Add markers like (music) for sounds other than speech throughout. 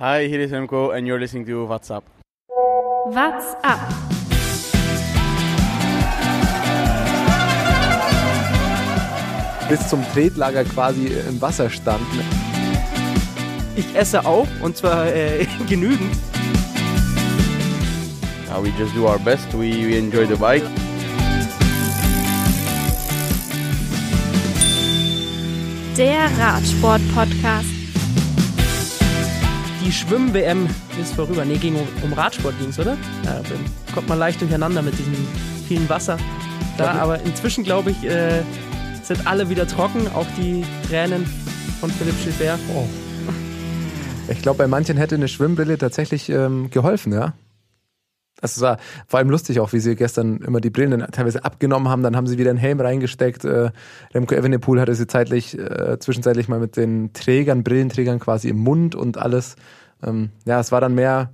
Hi, hier ist Remco and you're listening to What's Up. What's up? Bis zum Tretlager quasi im Wasser standen. Ich esse auch und zwar äh, (laughs) genügend. Uh, we just do our best. We, we enjoy the bike. Der Radsport-Podcast. Die Schwimm-WM ist vorüber. Nee, ging um, Radsport ging's, oder? Ja, dann kommt man leicht durcheinander mit diesem vielen Wasser. Da, aber inzwischen, glaube ich, äh, sind alle wieder trocken. Auch die Tränen von Philipp Gilbert. Oh. Ich glaube, bei manchen hätte eine Schwimmbrille tatsächlich ähm, geholfen, ja. Es war vor allem lustig auch, wie sie gestern immer die Brillen teilweise abgenommen haben, dann haben sie wieder einen Helm reingesteckt. Äh, Remco Evenepoel hatte sie zeitlich, äh, zwischenzeitlich mal mit den Trägern, Brillenträgern quasi im Mund und alles. Ähm, ja, es war dann mehr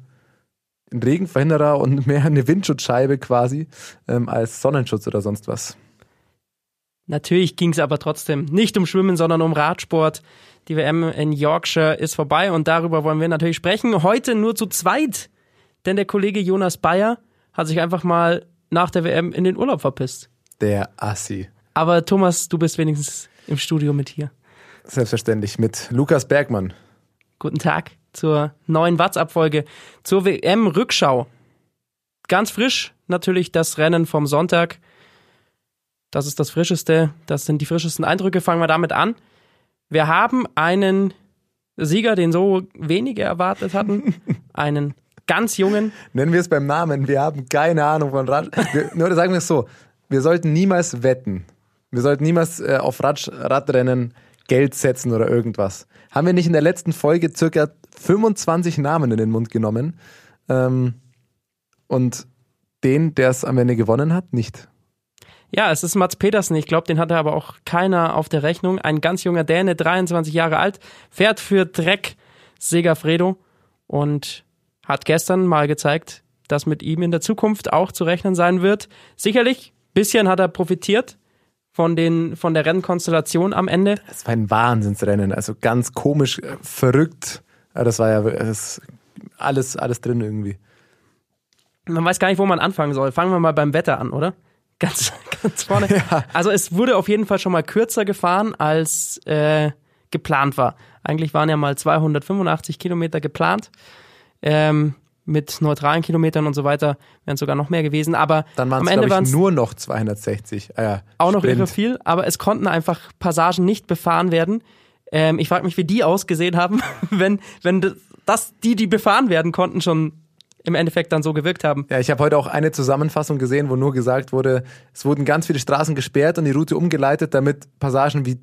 ein Regenverhinderer und (laughs) mehr eine Windschutzscheibe quasi ähm, als Sonnenschutz oder sonst was. Natürlich ging es aber trotzdem nicht um Schwimmen, sondern um Radsport. Die WM in Yorkshire ist vorbei und darüber wollen wir natürlich sprechen. Heute nur zu zweit, denn der Kollege Jonas Bayer hat sich einfach mal nach der WM in den Urlaub verpisst. Der Assi. Aber Thomas, du bist wenigstens im Studio mit hier. Selbstverständlich mit Lukas Bergmann. Guten Tag zur neuen WhatsApp-Folge zur WM-Rückschau. Ganz frisch natürlich das Rennen vom Sonntag. Das ist das Frischeste, das sind die frischesten Eindrücke. Fangen wir damit an. Wir haben einen Sieger, den so wenige erwartet hatten. (laughs) einen ganz jungen. Nennen wir es beim Namen. Wir haben keine Ahnung von Rad. Wir, nur sagen wir es so. Wir sollten niemals wetten. Wir sollten niemals äh, auf Rad, Radrennen Geld setzen oder irgendwas. Haben wir nicht in der letzten Folge circa 25 Namen in den Mund genommen? Ähm, und den, der es am Ende gewonnen hat, nicht. Ja, es ist Mats Petersen. Ich glaube, den hatte aber auch keiner auf der Rechnung. Ein ganz junger Däne, 23 Jahre alt, fährt für Dreck Segafredo und hat gestern mal gezeigt, dass mit ihm in der Zukunft auch zu rechnen sein wird. Sicherlich, bisschen hat er profitiert von, den, von der Rennkonstellation am Ende. Das war ein Wahnsinnsrennen. Also ganz komisch, äh, verrückt. Das war ja das alles, alles drin irgendwie. Man weiß gar nicht, wo man anfangen soll. Fangen wir mal beim Wetter an, oder? Ganz, (laughs) ganz vorne. Ja. Also es wurde auf jeden Fall schon mal kürzer gefahren, als äh, geplant war. Eigentlich waren ja mal 285 Kilometer geplant. Ähm, mit neutralen Kilometern und so weiter wären es sogar noch mehr gewesen. Aber Dann am Ende waren es nur noch 260. Ah ja, auch noch irre viel, aber es konnten einfach Passagen nicht befahren werden. Ähm, ich frage mich, wie die ausgesehen haben, (laughs) wenn, wenn das, die, die befahren werden konnten, schon im Endeffekt dann so gewirkt haben. Ja, ich habe heute auch eine Zusammenfassung gesehen, wo nur gesagt wurde, es wurden ganz viele Straßen gesperrt und die Route umgeleitet, damit Passagen wie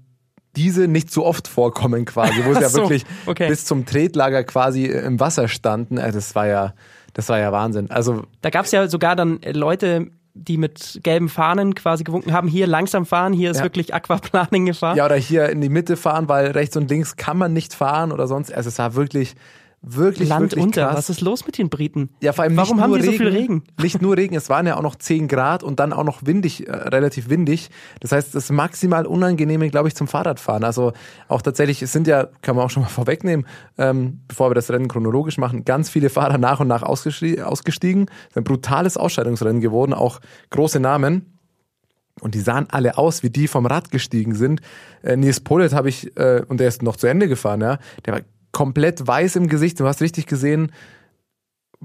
diese nicht so oft vorkommen quasi, wo es ja so, wirklich okay. bis zum Tretlager quasi im Wasser standen. Also das war ja, das war ja Wahnsinn. Also Da gab es ja sogar dann äh, Leute, die mit gelben Fahnen quasi gewunken haben, hier langsam fahren, hier ist Ja. wirklich Aquaplaning gefahren. ja, oder hier in die Mitte fahren, weil rechts und links kann man nicht fahren oder sonst. Also es war wirklich, wirklich, Land wirklich unter. krass. Was ist los mit den Briten? Ja, vor allem Warum nicht haben nur die so Regen, viel Regen? (laughs) Nicht nur Regen, es waren ja auch noch 10 Grad und dann auch noch windig, äh, relativ windig. Das heißt, das maximal unangenehme, glaube ich, zum Fahrradfahren. Also auch tatsächlich, es sind ja, kann man auch schon mal (laughs) vorwegnehmen, ähm, bevor wir das Rennen chronologisch machen, ganz viele Fahrer nach und nach ausgestie- ausgestiegen. Es ist ein brutales Ausscheidungsrennen geworden, auch große Namen. Und die sahen alle aus, wie die vom Rad gestiegen sind. Äh, Nils Pollitt habe ich, äh, und der ist noch zu Ende gefahren, ja. Der war komplett weiß im Gesicht. Du hast richtig gesehen,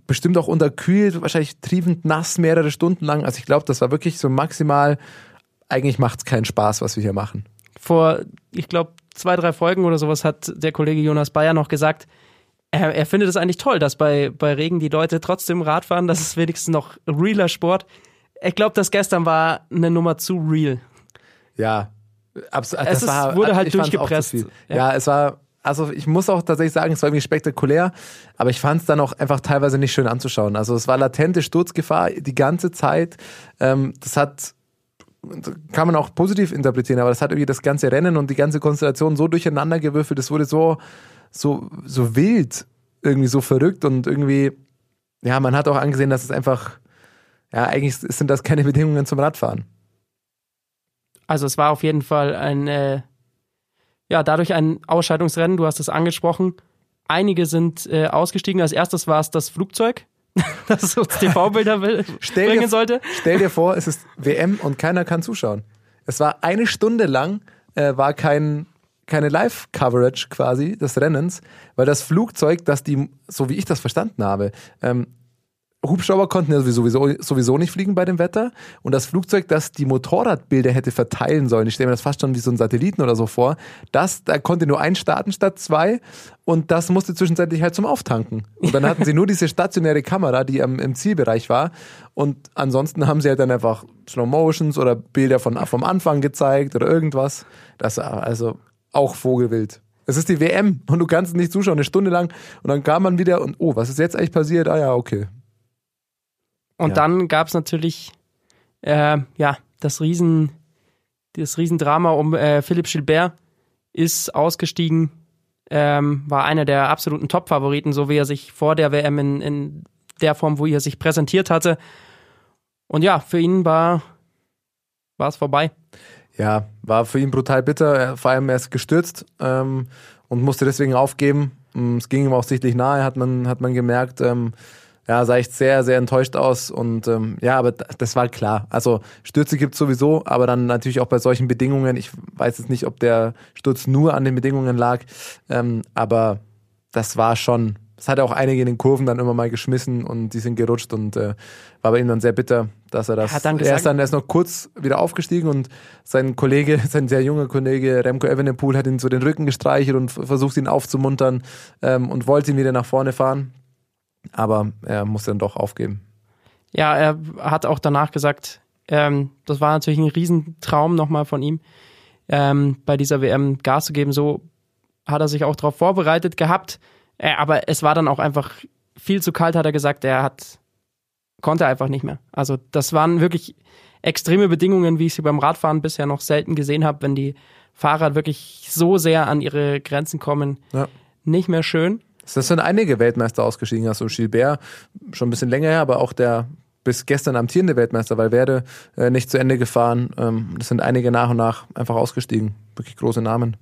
bestimmt auch unterkühlt, wahrscheinlich triefend nass mehrere Stunden lang. Also ich glaube, das war wirklich so maximal, eigentlich macht es keinen Spaß, was wir hier machen. Vor, ich glaube, zwei, drei Folgen oder sowas hat der Kollege Jonas Bayer noch gesagt, er, er findet es eigentlich toll, dass bei, bei Regen die Leute trotzdem Rad fahren. Das ist wenigstens noch realer Sport. Ich glaube, das gestern war eine Nummer zu real. Ja, abs- Es das ist- war, wurde halt durchgepresst. Ja. Ja. es war, also ich muss auch tatsächlich sagen, es war irgendwie spektakulär, aber ich fand es dann auch einfach teilweise nicht schön anzuschauen. Also es war latente Sturzgefahr die ganze Zeit. Ähm, das hat kann man auch positiv interpretieren, aber das hat irgendwie das ganze Rennen und die ganze Konstellation so durcheinander gewürfelt, es wurde so, so, so wild, irgendwie so verrückt und irgendwie, ja, man hat auch angesehen, dass es einfach, ja, eigentlich sind das keine Bedingungen zum Radfahren. Also es war auf jeden Fall ein, äh, ja, dadurch ein Ausscheidungsrennen, du hast es angesprochen. einige sind äh, ausgestiegen. Als erstes war es das Flugzeug, (laughs) das uns TV-Bilder (laughs) bringen dir, sollte. stell dir vor, es ist WM und keiner kann zuschauen. Es war eine Stunde lang, äh, war kein, keine Live-Coverage quasi des Rennens, weil das Flugzeug, das die, so wie ich das verstanden habe, ähm, Hubschrauber konnten ja sowieso, sowieso nicht fliegen bei dem Wetter und das Flugzeug, das die Motorradbilder hätte verteilen sollen, ich stelle mir das fast schon wie so ein Satelliten oder so vor, das, da konnte nur ein starten statt zwei und das musste zwischenzeitlich halt zum Auftanken. Und dann hatten sie nur diese stationäre Kamera, die am, im Zielbereich war und ansonsten haben sie halt dann einfach Slow Motions oder Bilder von, vom Anfang gezeigt oder irgendwas. Das war also auch Vogelwild. Es ist die WM und du kannst nicht zuschauen, eine Stunde lang und dann kam man wieder und oh, was ist jetzt eigentlich passiert? Ah ja, okay. Und Ja. dann gab es natürlich äh, ja, das Riesen, das Riesendrama um äh, Philipp Gilbert ist ausgestiegen, ähm, war einer der absoluten Top-Favoriten, so wie er sich vor der WM in, in der Form, wo er sich präsentiert hatte. Und ja, für ihn war es vorbei. Ja, war für ihn brutal bitter. Er, vor allem er ist gestürzt ähm, und musste deswegen aufgeben. Mm, Es ging ihm auch sichtlich nahe, hat man, hat man gemerkt. Ähm, ja, sah echt sehr, sehr enttäuscht aus. Und ähm, ja, aber das war klar. Also Stürze gibt's sowieso, aber dann natürlich auch bei solchen Bedingungen. Ich weiß jetzt nicht, ob der Sturz nur an den Bedingungen lag, ähm, aber das war schon. Es hat auch einige in den Kurven dann immer mal geschmissen und die sind gerutscht und äh, war bei ihm dann sehr bitter, dass er das. Er hat dann er ist dann erst noch kurz wieder aufgestiegen und sein Kollege, (laughs) sein sehr junger Kollege Remco Evenepoel hat ihn so den Rücken gestreichelt und versucht ihn aufzumuntern ähm, und wollte ihn wieder nach vorne fahren. Aber er musste dann doch aufgeben. Ja, er hat auch danach gesagt, ähm, das war natürlich ein Riesentraum nochmal von ihm, ähm, bei dieser WM Gas zu geben. So hat er sich auch darauf vorbereitet gehabt. Äh, aber es war dann auch einfach viel zu kalt, hat er gesagt. Er hat, konnte einfach nicht mehr. Also das waren wirklich extreme Bedingungen, wie ich sie beim Radfahren bisher noch selten gesehen habe, wenn die Fahrer wirklich so sehr an ihre Grenzen kommen. Ja. Nicht mehr schön. Es sind einige Weltmeister ausgestiegen, also Gilbert schon ein bisschen länger her, aber auch der bis gestern amtierende Weltmeister Valverde äh, nicht zu Ende gefahren. Ähm, es sind einige nach und nach einfach ausgestiegen. Wirklich große Namen.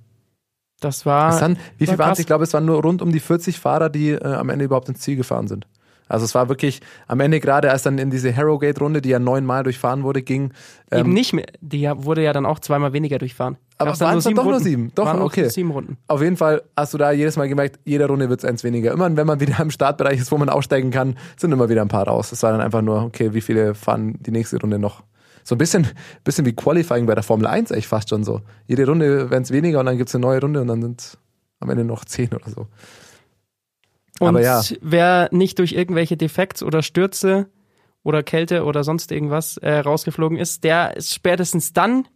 Das war. Es waren, wie war viel waren es? Ich glaube, es waren nur rund um die 40 Fahrer, die äh, am Ende überhaupt ins Ziel gefahren sind. Also es war wirklich am Ende gerade, als dann in diese Harrogate-Runde, die ja neunmal durchfahren wurde, ging. Eben ähm, nicht mehr. Die wurde ja dann auch zweimal weniger durchfahren. Aber waren es dann doch nur sieben? Doch, Waren okay. sieben Runden. Auf jeden Fall hast du da jedes Mal gemerkt, jeder Runde wird es eins weniger. Immer wenn man wieder (laughs) im Startbereich ist, wo man aussteigen kann, sind immer wieder ein paar raus. Es war dann einfach nur, okay, wie viele fahren die nächste Runde noch? So ein bisschen, bisschen wie Qualifying bei der Formel 1 echt fast schon so. Jede Runde werden es weniger und dann gibt es eine neue Runde und dann sind am Ende noch zehn oder so. Und Aber ja. wer nicht durch irgendwelche Defekts oder Stürze oder Kälte oder sonst irgendwas äh, rausgeflogen ist, der ist spätestens dann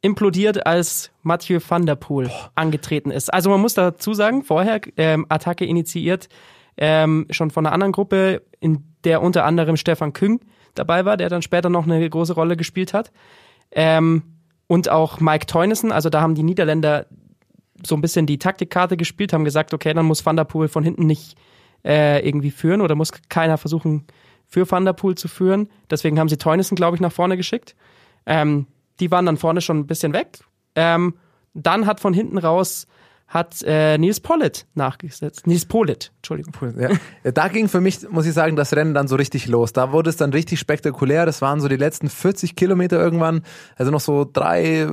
implodiert, als Mathieu van der Poel angetreten ist. Also man muss dazu sagen, vorher ähm, Attacke initiiert, ähm, schon von einer anderen Gruppe, in der unter anderem Stefan Küng dabei war, der dann später noch eine große Rolle gespielt hat. Ähm, und auch Mike Teunissen, also da haben die Niederländer so ein bisschen die Taktikkarte gespielt, haben gesagt, okay, dann muss Van der Poel von hinten nicht äh, irgendwie führen oder muss keiner versuchen, für Van der Poel zu führen. Deswegen haben sie Teunissen, glaube ich, nach vorne geschickt. Ähm, die waren dann vorne schon ein bisschen weg. Ähm, dann hat von hinten raus hat äh, Nils Pollitt nachgesetzt. Nils Pollitt, Entschuldigung. Ja. Ja, Da ging für mich, muss ich sagen, das Rennen dann so richtig los. Da wurde es dann richtig spektakulär. Das waren so die letzten 40 Kilometer irgendwann. Also noch so drei äh,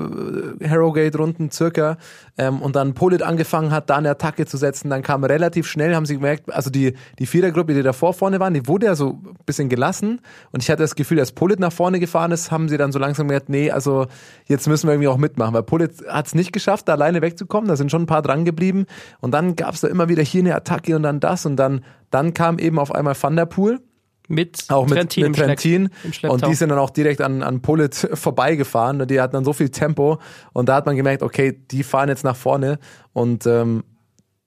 Harrogate-Runden circa. Ähm, und dann Polit angefangen hat, da eine Attacke zu setzen. Dann kam relativ schnell, haben sie gemerkt, also die, die Vierergruppe, die davor vorne waren, die wurde ja so ein bisschen gelassen. Und ich hatte das Gefühl, als Polit nach vorne gefahren ist, haben sie dann so langsam gemerkt, nee, also jetzt müssen wir irgendwie auch mitmachen. Weil Polit hat es nicht geschafft, da alleine wegzukommen. Da sind schon ein paar dran geblieben. Und dann gab es da immer wieder hier eine Attacke und dann das. Und dann, dann kam eben auf einmal Van der Poel. Mit Auch mit Trentin, mit Trentin. Und die sind dann auch direkt an, an Pullet (laughs) vorbeigefahren. Und Die hatten dann so viel Tempo. Und da hat man gemerkt, okay, die fahren jetzt nach vorne. Und ähm,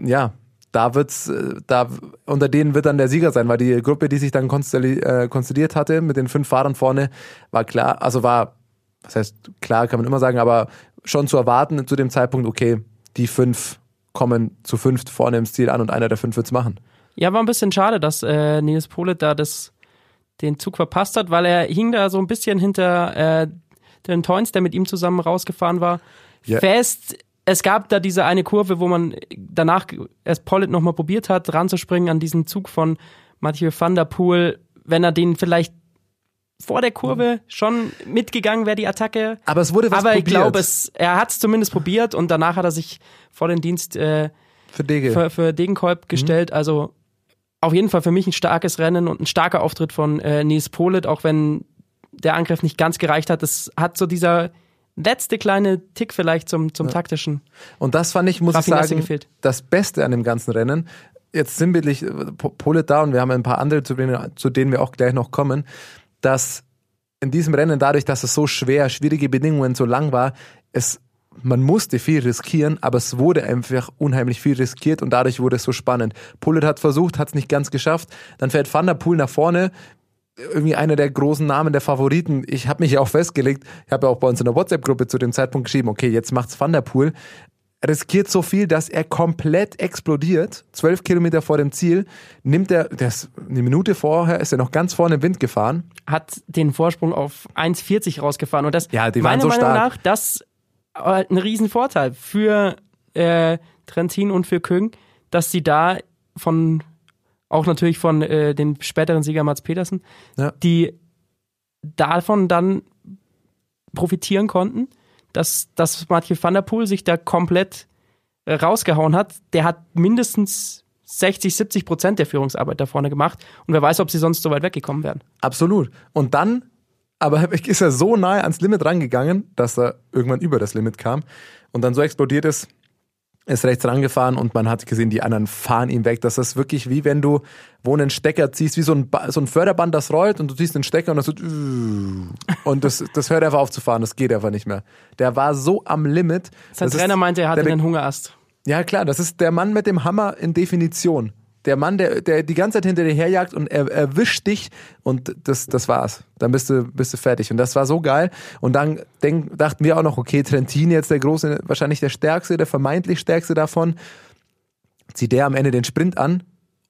ja, da wird's, äh, da unter denen wird dann der Sieger sein, weil die Gruppe, die sich dann konstelli äh, konstelliert hatte mit den fünf Fahrern vorne, war klar, also war, was heißt klar, kann man immer sagen, aber schon zu erwarten zu dem Zeitpunkt, okay, die fünf kommen zu fünft vorne im Ziel an und einer der fünf wird's machen. Ja, war ein bisschen schade, dass äh, Nils Pollitt da das, den Zug verpasst hat, weil er hing da so ein bisschen hinter äh, den Toins, der mit ihm zusammen rausgefahren war, Ja. fest. es gab da diese eine Kurve, wo man danach erst Pollitt nochmal probiert hat, ranzuspringen an diesen Zug von Mathieu van der Poel. Wenn er den vielleicht vor der Kurve schon mitgegangen wäre, die Attacke. Aber es wurde was Aber ich probiert. glaube, es, er hat es zumindest probiert und danach hat er sich vor den Dienst äh, Für Dege. für, für Degenkolb gestellt. Also auf jeden Fall für mich ein starkes Rennen und ein starker Auftritt von äh, Nils Polit, auch wenn der Angriff nicht ganz gereicht hat. Es hat so dieser letzte kleine Tick vielleicht zum, zum taktischen. Und das fand ich, muss ich sagen, gefehlt. das Beste an dem ganzen Rennen. Jetzt sinnbildlich äh, Po- Polet da und wir haben ein paar andere, zu denen, zu denen wir auch gleich noch kommen, dass in diesem Rennen, dadurch, dass es so schwer, schwierige Bedingungen, so lang war, es, man musste viel riskieren, aber es wurde einfach unheimlich viel riskiert und dadurch wurde es so spannend. Polet hat versucht, hat es nicht ganz geschafft. Dann fährt Van der Poel nach vorne, irgendwie einer der großen Namen der Favoriten. Ich habe mich ja auch festgelegt, ich habe ja auch bei uns in der WhatsApp-Gruppe zu dem Zeitpunkt geschrieben, okay, jetzt macht's Van der Poel. Er riskiert so viel, dass er komplett explodiert. Zwölf Kilometer vor dem Ziel nimmt er, der ist eine Minute vorher, ist er noch ganz vorne im Wind gefahren. Hat den Vorsprung auf 1,40 rausgefahren. Und das, Ja, die waren meiner so Meinung stark. nach, das äh, ein Riesenvorteil für äh, Trentin und für Küng, dass sie da von, auch natürlich von äh, dem späteren Sieger Mats Petersen, Ja. die davon dann profitieren konnten, dass, dass Mathieu van der Poel sich da komplett äh, rausgehauen hat. Der hat mindestens 60, 70 Prozent der Führungsarbeit da vorne gemacht und wer weiß, ob sie sonst so weit weggekommen wären. Absolut. Und dann, aber (laughs) ist er so nahe ans Limit rangegangen, dass er irgendwann über das Limit kam und dann so explodiert ist, ist rechts rangefahren und man hat gesehen, die anderen fahren ihm weg. Das ist wirklich wie wenn du wo einen Stecker ziehst, wie so ein, ba so ein Förderband, das rollt und du ziehst den Stecker und das so (laughs) und das, das hört einfach auf zu fahren, das geht einfach nicht mehr. Der war so am Limit. Sein Das ist Trainer meinte, er hatte einen Hungerast. Ja, klar, das ist der Mann mit dem Hammer in Definition. Der Mann, der, der die ganze Zeit hinter dir herjagt und er erwischt dich und das, das war's. Dann bist du, bist du fertig. Und das war so geil. Und dann denk, dachten wir auch noch, okay, Trentin jetzt der große, wahrscheinlich der stärkste, der vermeintlich stärkste davon. Zieht der am Ende den Sprint an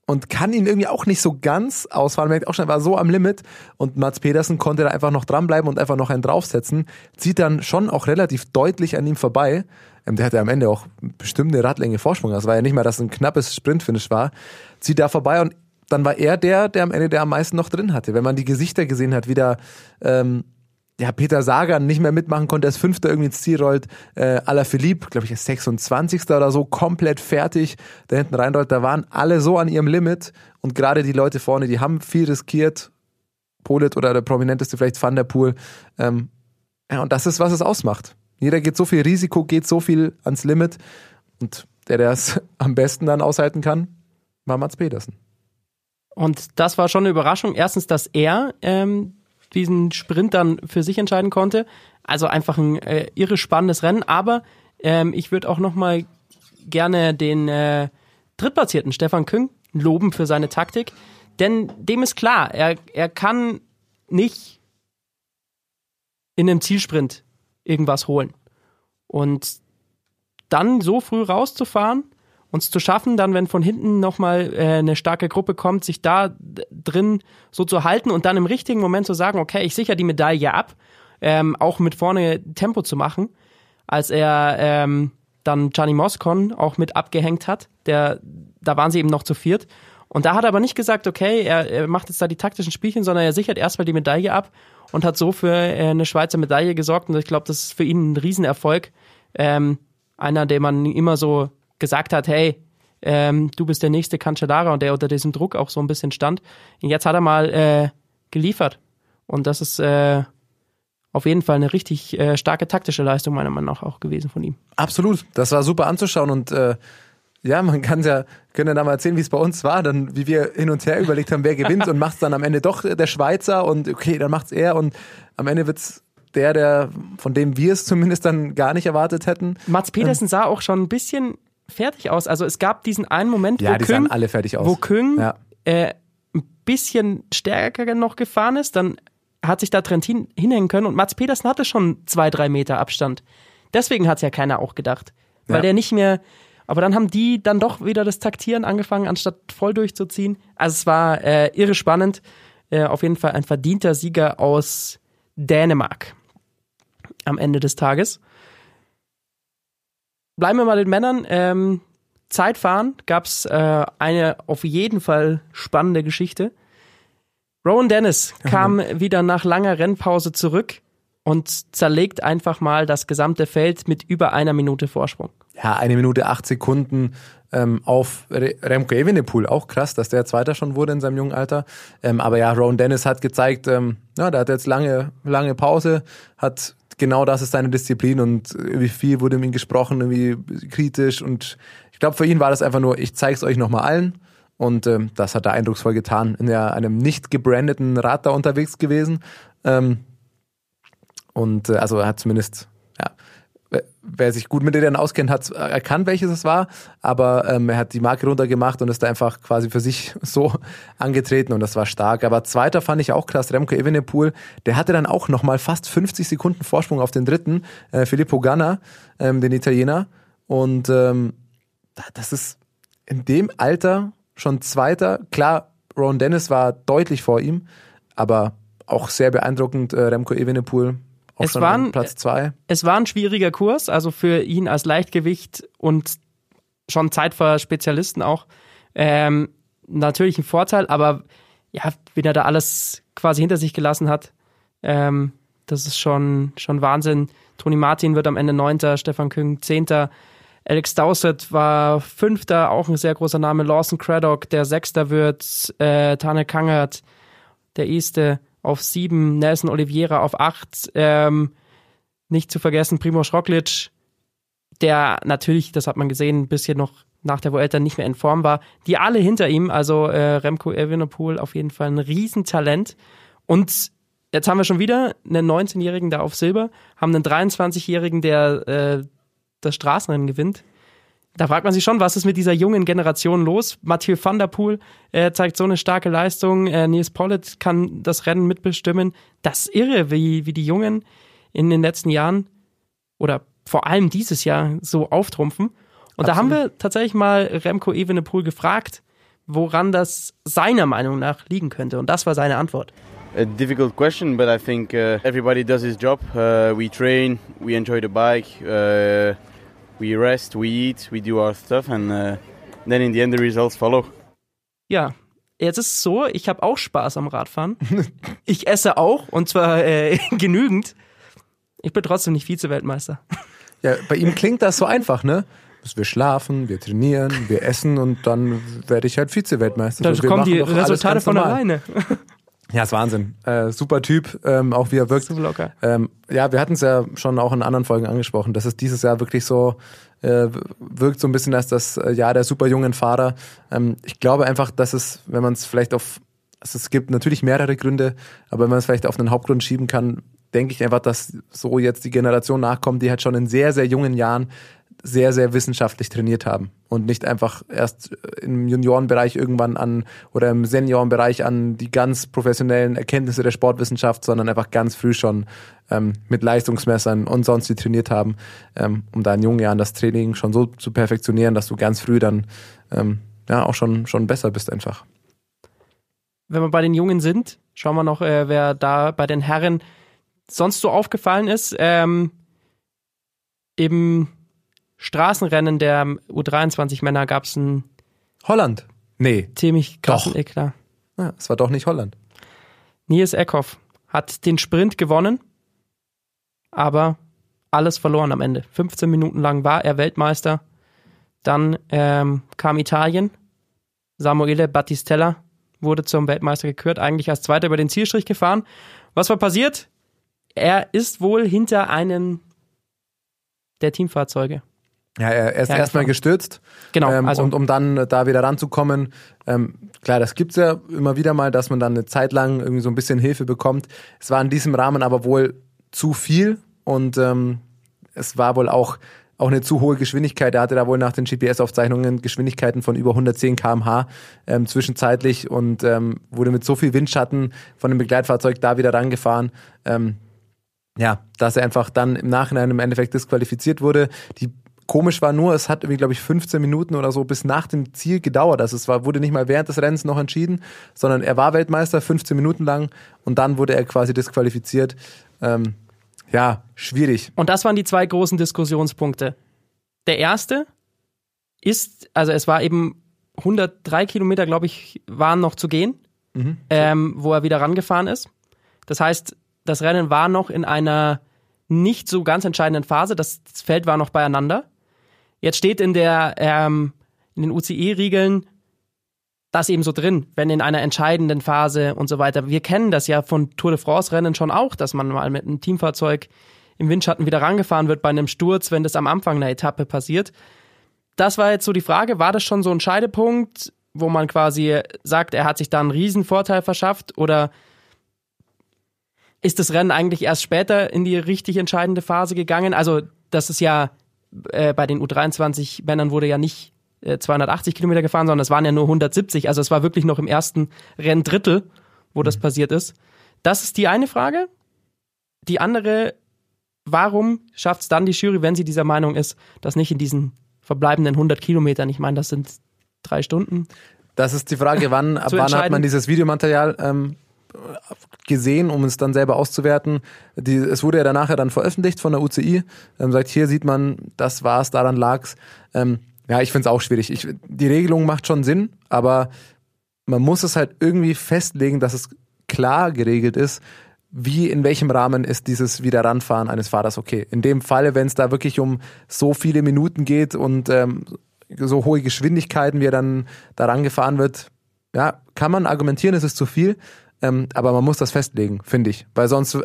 und kann ihn irgendwie auch nicht so ganz ausfahren. Merkt auch schon, er war so am Limit und Mats Pedersen konnte da einfach noch dranbleiben und einfach noch einen draufsetzen. Zieht dann schon auch relativ deutlich an ihm vorbei. Ähm, Der hatte am Ende auch bestimmt eine Radlänge Vorsprung. Das war ja nicht mal, dass ein knappes Sprintfinish war. Zieht da vorbei und dann war er der, der am Ende der am meisten noch drin hatte. Wenn man die Gesichter gesehen hat, wie da ähm, ja, Peter Sagan nicht mehr mitmachen konnte, als Fünfter irgendwie ins Ziel rollt. Äh, Alaphilippe, glaube ich, ist 26. oder so, komplett fertig, da hinten reinrollt. Da waren alle so an ihrem Limit und gerade die Leute vorne, die haben viel riskiert. Polit oder der prominenteste vielleicht Van der Poel. Ähm, ja, und das ist, was es ausmacht. Jeder geht so viel Risiko, geht so viel ans Limit und der, der es (laughs) am besten dann aushalten kann, war Mats Pedersen. Und das war schon eine Überraschung. Erstens, dass er ähm, diesen Sprint dann für sich entscheiden konnte. Also einfach ein äh, irre spannendes Rennen. Aber ähm, ich würde auch noch mal gerne den äh, Drittplatzierten Stefan Küng loben für seine Taktik. Denn dem ist klar, er, er kann nicht in einem Zielsprint irgendwas holen. Und dann so früh rauszufahren, uns zu schaffen, dann, wenn von hinten nochmal äh, eine starke Gruppe kommt, sich da drin so zu halten und dann im richtigen Moment zu sagen, okay, ich sichere die Medaille ab, ähm, auch mit vorne Tempo zu machen, als er ähm, dann Gianni Moscon auch mit abgehängt hat, der, da waren sie eben noch zu viert. Und da hat er aber nicht gesagt, okay, er, er macht jetzt da die taktischen Spielchen, sondern er sichert erstmal die Medaille ab und hat so für äh, eine Schweizer Medaille gesorgt. Und ich glaube, das ist für ihn ein Riesenerfolg. Ähm, einer, dem man immer so gesagt hat, hey, ähm, du bist der nächste Cancellara und der unter diesem Druck auch so ein bisschen stand. Und jetzt hat er mal äh, geliefert. Und das ist äh, auf jeden Fall eine richtig äh, starke taktische Leistung meiner Meinung nach auch gewesen von ihm. Absolut. Das war super anzuschauen und äh, ja, man kann ja, können ja da mal erzählen, wie es bei uns war, dann, wie wir hin und her überlegt haben, wer gewinnt und macht es dann am Ende doch der Schweizer und okay, dann macht's er und am Ende wird's der, der, von dem wir es zumindest dann gar nicht erwartet hätten. Mats Petersen sah auch schon ein bisschen fertig aus. Also es gab diesen einen Moment, Ja, wo die Küng, sahen alle fertig aus. wo Küng Ja. äh, ein bisschen stärker noch gefahren ist, dann hat sich da Trentin hinhängen können und Mats Petersen hatte schon zwei, drei Meter Abstand. Deswegen hat es ja keiner auch gedacht. Weil Ja. der nicht mehr, aber dann haben die dann doch wieder das Taktieren angefangen, anstatt voll durchzuziehen. Also es war äh, irre spannend. Äh, auf jeden Fall ein verdienter Sieger aus Dänemark am Ende des Tages. bleiben wir mal den Männern. Ähm, Zeitfahren gab es äh, eine auf jeden Fall spannende Geschichte. Rowan Dennis kam wieder nach langer Rennpause zurück und zerlegt einfach mal das gesamte Feld mit über einer Minute Vorsprung. Ja, eine Minute acht Sekunden ähm, auf Re Remco Evenepoel. Auch krass, dass der Zweiter schon wurde in seinem jungen Alter. Ähm, aber ja, Rowan Dennis hat gezeigt, ähm, ja, der hat jetzt lange, lange Pause, hat genau das ist seine Disziplin und wie viel wurde mit ihm gesprochen, irgendwie kritisch und ich glaube, für ihn war das einfach nur, ich zeig's euch nochmal allen. Und ähm, das hat er eindrucksvoll getan. In der, einem nicht gebrandeten Rad da unterwegs gewesen. Ähm, und äh, also er hat zumindest, ja, wer- sich gut mit den auskennt, hat erkannt, welches es war. Aber ähm, er hat die Marke runtergemacht und ist da einfach quasi für sich (laughs) so angetreten und das war stark. Aber zweiter fand ich auch krass, Remco Evenepoel, der hatte dann auch nochmal fast 50 Sekunden Vorsprung auf den dritten, äh, Filippo Ganna, ähm, den Italiener. Und ähm, da- das ist in dem Alter schon Zweiter. Klar, Ron Dennis war deutlich vor ihm, aber auch sehr beeindruckend, äh, Remco Evenepoel. Auch Es schon waren- an Platz zwei. Es war ein schwieriger Kurs, also für ihn als Leichtgewicht und schon Zeitfahrer-Spezialisten auch ähm, natürlich ein Vorteil, aber ja, wie er da alles quasi hinter sich gelassen hat, ähm, das ist schon, schon Wahnsinn. Toni Martin wird am Ende Neunter, Stefan Küng Zehnter, Alex Dowsett war Fünfter, auch ein sehr großer Name, Lawson Craddock, der Sechster wird, äh, Tane Kangert, der Erste auf sieben, Nelson Oliveira auf acht, ähm, nicht zu vergessen Primoz Roglic, der natürlich, das hat man gesehen, ein bisschen noch nach der Vuelta nicht mehr in Form war, die alle hinter ihm, also äh, Remco Evenepoel auf jeden Fall ein Riesentalent und jetzt haben wir schon wieder einen 19-Jährigen da auf Silber, haben einen 23-Jährigen, der äh, das Straßenrennen gewinnt. Da fragt man sich schon, was ist mit dieser jungen Generation los? Mathieu van der Poel äh, zeigt so eine starke Leistung. Äh, Nils Pollitt kann das Rennen mitbestimmen. Das ist irre, wie, wie die Jungen in den letzten Jahren oder vor allem dieses Jahr so auftrumpfen. Und da haben wir tatsächlich mal Remco Evenepoel gefragt, woran das seiner Meinung nach liegen könnte. Und das war seine Antwort. A difficult question, but I think uh, everybody does his job. Uh, we train, we enjoy the bike, uh, we rest, we eat, we do our stuff, and uh, then in the end the results follow. Ja, jetzt ist es so, ich habe auch Spaß am Radfahren. (laughs) Ich esse auch und zwar äh, (laughs) genügend. Ich bin trotzdem nicht Vize-Weltmeister. (laughs) Ja, bei ihm klingt das so einfach, ne? Dass wir schlafen, wir trainieren, wir essen und dann werde ich halt Vize-Weltmeister. Da So, wir kommen die Resultate von normal. alleine. Ja, ist Wahnsinn. Äh, super Typ, ähm, auch wie er wirkt. So locker. Ähm, ja, wir hatten es ja schon auch in anderen Folgen angesprochen, dass es dieses Jahr wirklich so äh, wirkt so ein bisschen als das äh, Jahr der super jungen Fahrer. Ähm, ich glaube einfach, dass es, wenn man es vielleicht auf, also es gibt natürlich mehrere Gründe, aber wenn man es vielleicht auf einen Hauptgrund schieben kann, denke ich einfach, dass so jetzt die Generation nachkommt, die halt schon in sehr, sehr jungen Jahren sehr, sehr wissenschaftlich trainiert haben und nicht einfach erst im Juniorenbereich irgendwann an oder im Seniorenbereich an die ganz professionellen Erkenntnisse der Sportwissenschaft, sondern einfach ganz früh schon ähm, mit Leistungsmessern und sonst wie trainiert haben, ähm, um da in jungen Jahren das Training schon so zu perfektionieren, dass du ganz früh dann ähm, ja auch schon, schon besser bist einfach. Wenn wir bei den Jungen sind, schauen wir noch, äh, wer da bei den Herren sonst so aufgefallen ist. Ähm, Im Straßenrennen der U23 Männer gab es einen Holland? Nee, ziemlich krassen Doch. Eklat. ja, es war doch nicht Holland. Nils Eckhoff hat den Sprint gewonnen, aber alles verloren am Ende. 15 Minuten lang war er Weltmeister. Dann ähm, kam Italien. Samuele Battistella wurde zum Weltmeister gekürt, eigentlich als Zweiter über den Zielstrich gefahren. Was war passiert? Er ist wohl hinter einem der Teamfahrzeuge. Ja, er ist Ja, erstmal gefahren. gestürzt. Genau, ähm, also und um dann da wieder ranzukommen, ähm, klar, das gibt's ja immer wieder mal, dass man dann eine Zeit lang irgendwie so ein bisschen Hilfe bekommt. Es war in diesem Rahmen aber wohl zu viel und ähm, es war wohl auch auch eine zu hohe Geschwindigkeit. Er hatte da wohl nach den GPS-Aufzeichnungen Geschwindigkeiten von über 110 km/h ähm, zwischenzeitlich und ähm, wurde mit so viel Windschatten von dem Begleitfahrzeug da wieder rangefahren. Ähm, ja, dass er einfach dann im Nachhinein im Endeffekt disqualifiziert wurde. Die komisch war nur, es hat irgendwie, glaube ich, 15 Minuten oder so bis nach dem Ziel gedauert. Also es war, wurde nicht mal während des Rennens noch entschieden, sondern er war Weltmeister 15 Minuten lang und dann wurde er quasi disqualifiziert. Ähm, ja, schwierig. Und das waren die zwei großen Diskussionspunkte. der erste ist, also es war eben 103 Kilometer, glaube ich, waren noch zu gehen, ähm, wo er wieder rangefahren ist. Das heißt, das Rennen war noch in einer nicht so ganz entscheidenden Phase. Das Feld war noch beieinander. Jetzt steht in der ähm, in den UCI-Riegeln das eben so drin, wenn in einer entscheidenden Phase und so weiter. Wir kennen das ja von Tour de France-Rennen schon auch, dass man mal mit einem Teamfahrzeug im Windschatten wieder rangefahren wird bei einem Sturz, wenn das am Anfang einer Etappe passiert. Das war jetzt so die Frage, war das schon so ein Scheidepunkt, wo man quasi sagt, er hat sich da einen riesen Vorteil verschafft oder ist das Rennen eigentlich erst später in die richtig entscheidende Phase gegangen? Also, das ist ja äh, bei den U23-Männern wurde ja nicht äh, 280 Kilometer gefahren, sondern es waren ja nur 170. Also es war wirklich noch im ersten Renndrittel, wo das passiert ist. Das ist die eine Frage. Die andere, warum schafft es dann die Jury, wenn sie dieser Meinung ist, dass nicht in diesen verbleibenden 100 Kilometern, ich meine, das sind drei Stunden, Das ist die Frage, wann, wann hat man dieses Videomaterial ähm, gesehen, um es dann selber auszuwerten. Die, es wurde ja danach ja dann veröffentlicht von der UCI. Ähm, sagt, hier sieht man, das war's, daran lag's. Ähm, ja, ich finde es auch schwierig. Ich, die Regelung macht schon Sinn, aber man muss es halt irgendwie festlegen, dass es klar geregelt ist, wie in welchem Rahmen ist dieses Wiederranfahren eines Fahrers okay. In dem Falle, wenn es da wirklich um so viele Minuten geht und ähm, so hohe Geschwindigkeiten, wie er dann daran gefahren wird, ja, kann man argumentieren, es ist zu viel, ähm, aber man muss das festlegen, finde ich. Weil sonst äh,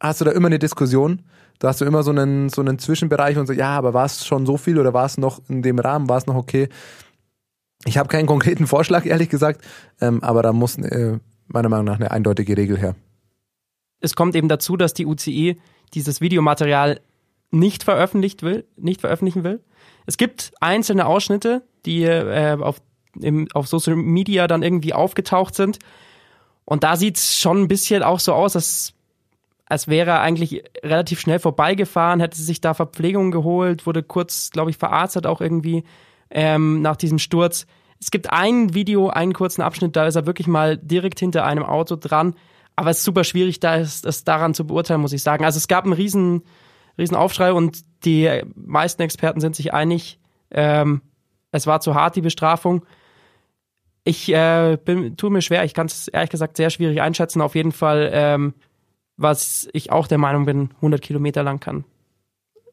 hast du da immer eine Diskussion. Da hast du immer so einen, so einen Zwischenbereich und so, ja, aber war es schon so viel oder war es noch in dem Rahmen, war es noch okay? Ich habe keinen (laughs) konkreten Vorschlag, ehrlich gesagt, ähm, aber da muss äh, meiner Meinung nach eine eindeutige Regel her. es kommt eben dazu, dass die UCI dieses Videomaterial nicht veröffentlicht will, nicht veröffentlichen will. Es gibt einzelne Ausschnitte, die äh, auf, im, auf Social Media dann irgendwie aufgetaucht sind. Und da sieht's schon ein bisschen auch so aus, als, als wäre er eigentlich relativ schnell vorbeigefahren, hätte sich da Verpflegung geholt, wurde kurz, glaube ich, verarztet auch irgendwie ähm, nach diesem Sturz. Es gibt ein Video, einen kurzen Abschnitt, da ist er wirklich mal direkt hinter einem Auto dran. Aber es ist super schwierig, da ist, das daran zu beurteilen, muss ich sagen. Also es gab einen riesen, riesen Aufschrei und die meisten Experten sind sich einig, ähm, es war zu hart, die Bestrafung. Ich äh, bin, tue mir schwer, ich kann es ehrlich gesagt sehr schwierig einschätzen. Auf jeden Fall, ähm, was ich auch der Meinung bin, 100 Kilometer lang kann,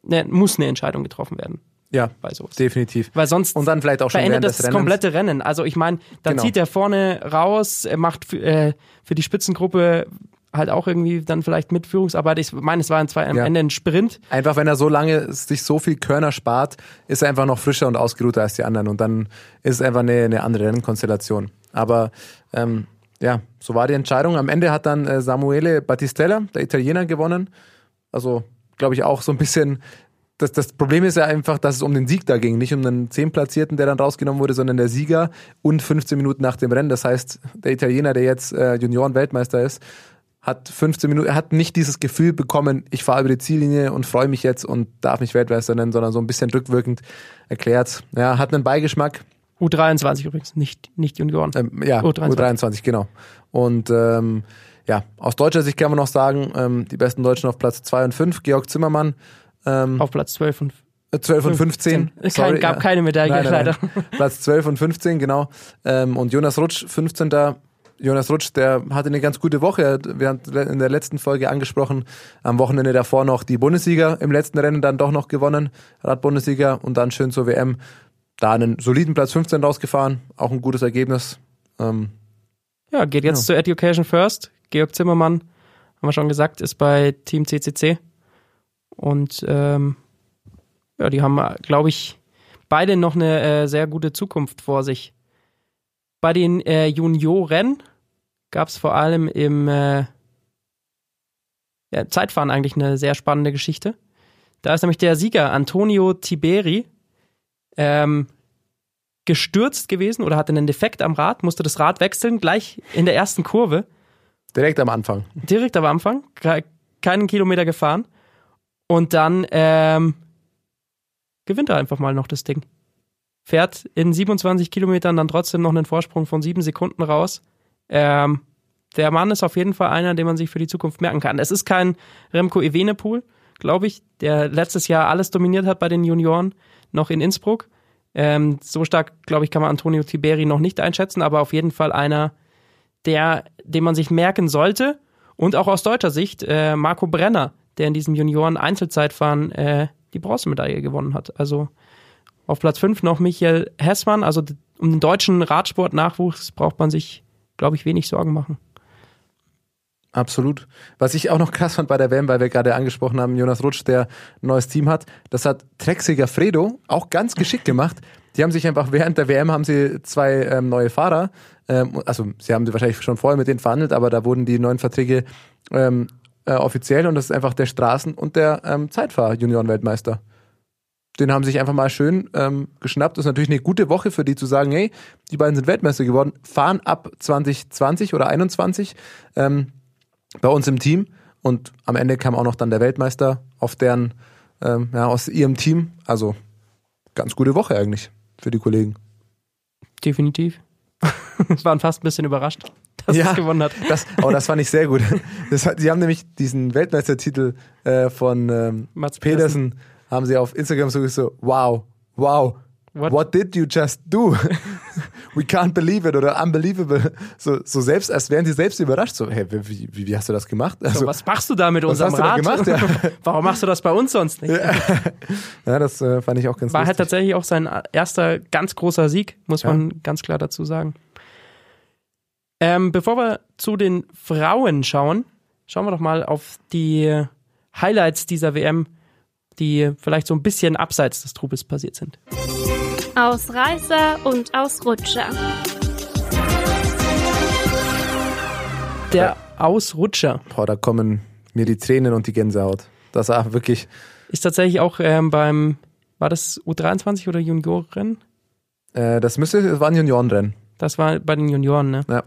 ne, muss eine Entscheidung getroffen werden Ja, bei sowas. definitiv. Weil sonst Und dann vielleicht auch schon während das des Rennens. komplette Rennen. Also ich meine, dann Genau. zieht er vorne raus, er macht für, äh, für die Spitzengruppe halt auch irgendwie dann vielleicht Mitführungsarbeit. Ich meine, es war zwei, am Ja. Ende ein Sprint. Einfach, wenn er so lange sich so viel Körner spart, ist er einfach noch frischer und ausgeruhter als die anderen. Und dann ist es einfach eine, eine andere Rennkonstellation. Aber ähm, ja, so war die Entscheidung. Am Ende hat dann äh, Samuele Battistella, der Italiener, gewonnen. Also, glaube ich, auch so ein bisschen. Das, das Problem ist ja einfach, dass es um den Sieg da ging, nicht um den Zehnplatzierten, der dann rausgenommen wurde, sondern der Sieger und 15 Minuten nach dem Rennen. Das heißt, der Italiener, der jetzt äh, Junioren-Weltmeister ist, hat 15 Minuten, er hat nicht dieses Gefühl bekommen, ich fahre über die Ziellinie und freue mich jetzt und darf mich Weltmeister nennen, sondern so ein bisschen rückwirkend erklärt. Ja, hat einen Beigeschmack. U23 übrigens, nicht, nicht Junioren. Ähm, ja, U23. U23. genau. Und ähm, ja, aus deutscher Sicht kann man noch sagen, ähm, die besten Deutschen auf Platz 2 und 5, Georg Zimmermann, ähm, Auf Platz 12 und äh, 12 und 15. Es Sorry, gab ja. keine Medaille, Nein, nein, leider. nein. Platz 12 und 15, genau. Ähm, und Jonas Rutsch, 15. Jonas Rutsch, der hatte eine ganz gute Woche. Wir haben in der letzten Folge angesprochen, am Wochenende davor noch die Bundesliga im letzten Rennen dann doch noch gewonnen, Radbundesliga und dann schön zur WM. Da einen soliden Platz 15 rausgefahren, auch ein gutes Ergebnis. Ähm, Ja, geht jetzt zu Education First. Georg Zimmermann, haben wir schon gesagt, ist bei Team CCC. Und ähm, ja, die haben, glaube ich, beide noch eine äh, sehr gute Zukunft vor sich. Bei den äh, Junioren gab es vor allem im äh, ja, Zeitfahren eigentlich eine sehr spannende Geschichte. Da ist nämlich der Sieger Antonio Tiberi ähm, gestürzt gewesen oder hatte einen Defekt am Rad, musste das Rad wechseln, gleich in der ersten Kurve, direkt am Anfang. direkt am Anfang, ke- keinen Kilometer gefahren. Und dann ähm, gewinnt er einfach mal noch das Ding. Fährt in 27 Kilometern dann trotzdem noch einen Vorsprung von sieben Sekunden raus. Ähm, der Mann ist auf jeden Fall einer, den man sich für die Zukunft merken kann. Es ist kein Remco Evenepoel, glaube ich, der letztes Jahr alles dominiert hat bei den Junioren, noch in Innsbruck. Ähm, so stark, glaube ich, kann man Antonio Tiberi noch nicht einschätzen, aber auf jeden Fall einer, der, den man sich merken sollte. Und auch aus deutscher Sicht äh, Marco Brenner, der in diesem Junioren-Einzelzeitfahren äh, die Bronzemedaille gewonnen hat. Also auf Platz 5 noch Michael Hessmann. Also um den deutschen Radsport-Nachwuchs braucht man sich, glaube ich, wenig Sorgen machen. Absolut. Was ich auch noch krass fand bei der WM, weil wir gerade angesprochen haben, Jonas Rutsch, der ein neues Team hat, das hat Trexiger Fredo auch ganz geschickt gemacht. Die haben sich einfach während der WM haben sie zwei ähm, neue Fahrer, ähm, also sie haben sie wahrscheinlich schon vorher mit denen verhandelt, aber da wurden die neuen Verträge ähm, äh, offiziell und das ist einfach der Straßen- und der ähm, Zeitfahr-Junioren-Weltmeister. Den haben sich einfach mal schön ähm, geschnappt. Das ist natürlich eine gute Woche für die zu sagen, hey, die beiden sind Weltmeister geworden, fahren ab 2020 oder 21. Ähm, bei uns im Team und am Ende kam auch noch dann der Weltmeister auf deren, ähm, ja, aus ihrem Team. Also ganz gute Woche eigentlich für die Kollegen. Definitiv. (laughs) Wir waren fast ein bisschen überrascht, dass Ja. es gewonnen hat. Das, oh, das fand ich sehr gut. Das, die haben nämlich diesen Weltmeistertitel äh, von ähm, Mats Pedersen, haben sie auf Instagram so so, wow, wow, What? what, did you just do? (laughs) We can't believe it oder unbelievable. So, so selbst, als wären sie selbst überrascht. So, hey, wie, wie, wie hast du das gemacht? So, Also, was machst du da mit unserem Rad? Ja. (laughs) Warum machst du das bei uns sonst nicht? ja, (laughs) das äh, fand ich auch ganz War halt tatsächlich auch sein erster ganz großer Sieg, muss Ja. man ganz klar dazu sagen. Ähm, bevor wir zu den Frauen schauen, schauen wir doch mal auf die Highlights dieser WM, die vielleicht so ein bisschen abseits des Trubels passiert sind. Ausreißer und Ausrutscher. Der Ausrutscher Boah, da kommen mir die Tränen und die Gänsehaut. Das war wirklich, ist tatsächlich auch ähm, beim, war das U23 oder Junioren? äh, das müsste, das war ein Juniorenrennen. Das war bei den Junioren, ne?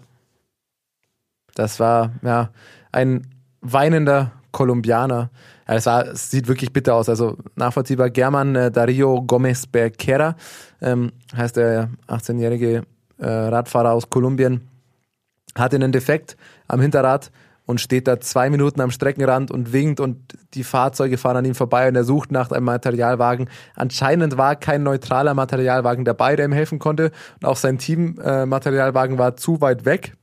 Das war, ja, ein weinender Kolumbianer. Es, war, es sieht wirklich bitter aus. Also nachvollziehbar. German äh, Dario Gomez Becerra ähm, heißt der 18-jährige äh, Radfahrer aus Kolumbien. Hatte einen Defekt am Hinterrad und steht da zwei Minuten am Streckenrand und winkt und die Fahrzeuge fahren an ihm vorbei und er sucht nach einem Materialwagen. Anscheinend war kein neutraler Materialwagen dabei, der ihm helfen konnte und auch sein Team-Materialwagen äh, Materialwagen war zu weit weg.